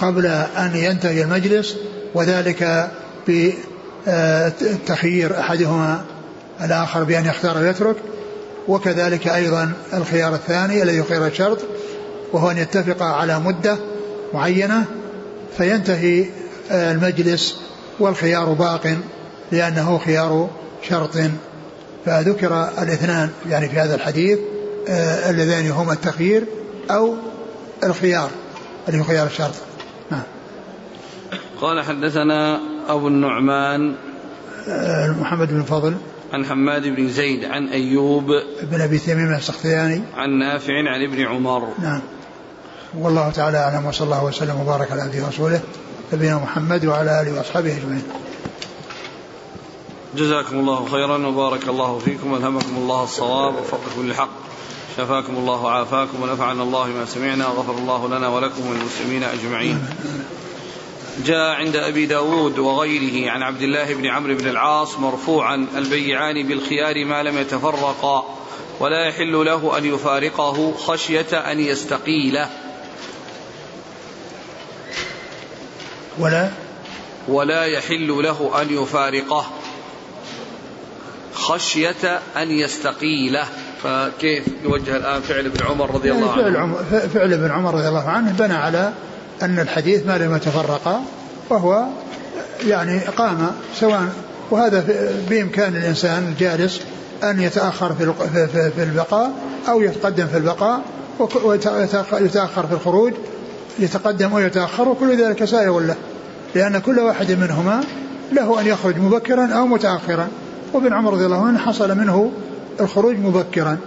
قبل أن ينتهي المجلس وذلك بتخيير أحدهما الآخر بأن يختار ويترك وكذلك أيضا الخيار الثاني الذي خير الشرط وهو أن يتفق على مدة معينة فينتهي المجلس والخيار باق لأنه خيار شرط. فذكر الاثنان يعني في هذا الحديث آه اللذان هما التخيير أو الخيار اللي هو خيار الشرط. نعم قال حدثنا أبو النعمان آه محمد بن فضل عن حماد بن زيد عن أيوب بن أبي تميم السختياني عن نافع عن ابن عمر. نعم. والله تعالى أعلم وصلى الله وسلم وبارك على عبده ورسوله نبينا محمد وعلى آله وأصحابه أجمعين. جزاكم الله خيرا وبارك الله فيكم والهمكم الله الصواب وفقكم للحق شفاكم الله وعافاكم ونفعنا الله ما سمعنا وغفر الله لنا ولكم وللمسلمين أجمعين. جاء عند أبي داود وغيره عن عبد الله بن عمرو بن العاص مرفوعا البيعان بالخيار ما لم يتفرقا ولا يحل له أن يفارقه خشية أن يستقيله. ولا ولا يحل له أن يفارقه. خشية أن يستقيله. فكيف يوجه الآن فعل ابن عمر رضي الله يعني عنه؟ فعل, فعل ابن عمر رضي الله عنه بنى على أن الحديث ما لم يتفرقا وهو يعني قام سواء وهذا بإمكان الإنسان الجالس أن يتأخر في في البقاء أو يتقدم في البقاء ويتأخر في الخروج يتقدم ويتأخر وكل ذلك سائغ له لأن كل واحد منهما له أن يخرج مبكرا أو متأخرا. وابن عمر رضي الله عنه حصل منه الخروج مبكرا.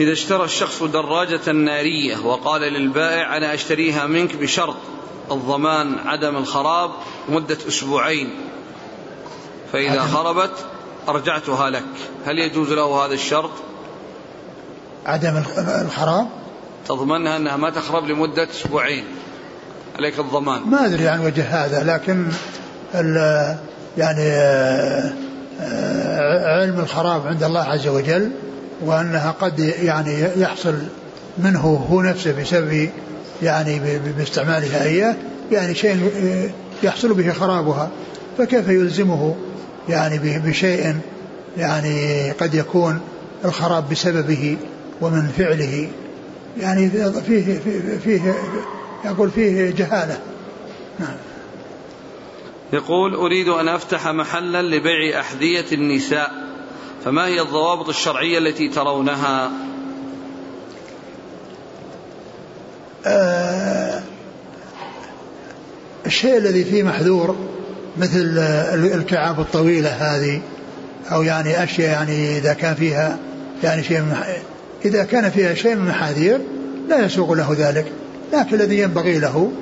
إذا اشترى الشخص دراجة نارية وقال للبائع أنا أشتريها منك بشرط الضمان عدم الخراب مدة أسبوعين فإذا خربت أرجعتها لك. هل يجوز له هذا الشرط؟ عدم الخراب تضمنها أنها ما تخرب لمدة أسبوعين. عليك الضمان. ما أدري عن وجه هذا لكن يعني آه، علم الخراب عند الله عز وجل وأنها قد يعني يحصل منه هو نفسه بسبب يعني باستعمالها إياه يعني شيء يحصل به خرابها. فكيف يلزمه يعني بشيء يعني قد يكون الخراب بسببه؟ ومن فعله يعني فيه فيه, فيه يقول فيه جهالة. نعم. يقول أريد أن أفتح محلا لبيع أحذية النساء فما هي الضوابط الشرعية التي ترونها؟ آه الشيء الذي فيه محذور مثل الكعاب الطويلة هذه أو يعني أشياء يعني إذا كان فيها يعني شيء من إذا كان فيها شيء من المحاذير لا يسوق له ذلك. لكن الذي ينبغي له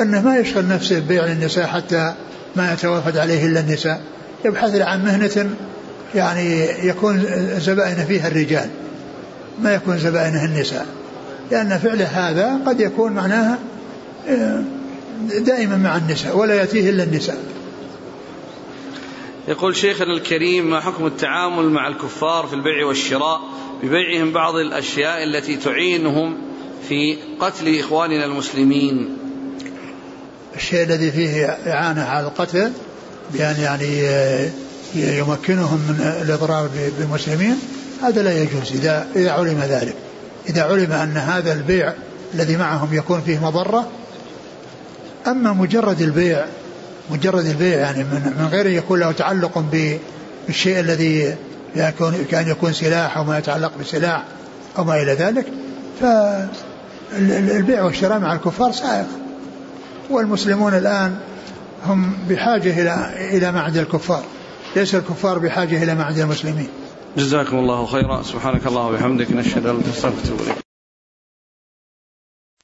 أنه ما يشغل نفسه ببيع النساء حتى ما يتوافد عليه إلا النساء. يبحث عن مهنة يعني يكون زبائن فيها الرجال ما يكون زبائنه النساء. لأن فعل هذا قد يكون معناها آه، دائما مع النساء ولا يأتيه إلا النساء. يقول شيخنا الكريم ما حكم التعامل مع الكفار في البيع والشراء ببيعهم بعض الأشياء التي تعينهم في قتل إخواننا المسلمين؟ الشيء الذي فيه إعانة على القتل بأن يعني آه، يمكنهم من الإضرار بالمسلمين هذا لا يجوز. إذا إذا علم ذلك. إذا علم أن هذا البيع الذي معهم يكون فيه مضرة أما مجرد البيع مجرد البيع يعني من, من غير يكون له تعلق بالشيء الذي يكون كان يكون سلاح أو ما يتعلق بسلاح أو ما إلى ذلك. فالبيع والشراء مع الكفار سائغ والمسلمون الآن هم بحاجة إلى إلى ما عند الكفار. ليس الكفار بحاجة إلى ما عند المسلمين. جزاكم الله خيرا. سبحانك الله وبحمدك نشهد أن لا إله إلا أنت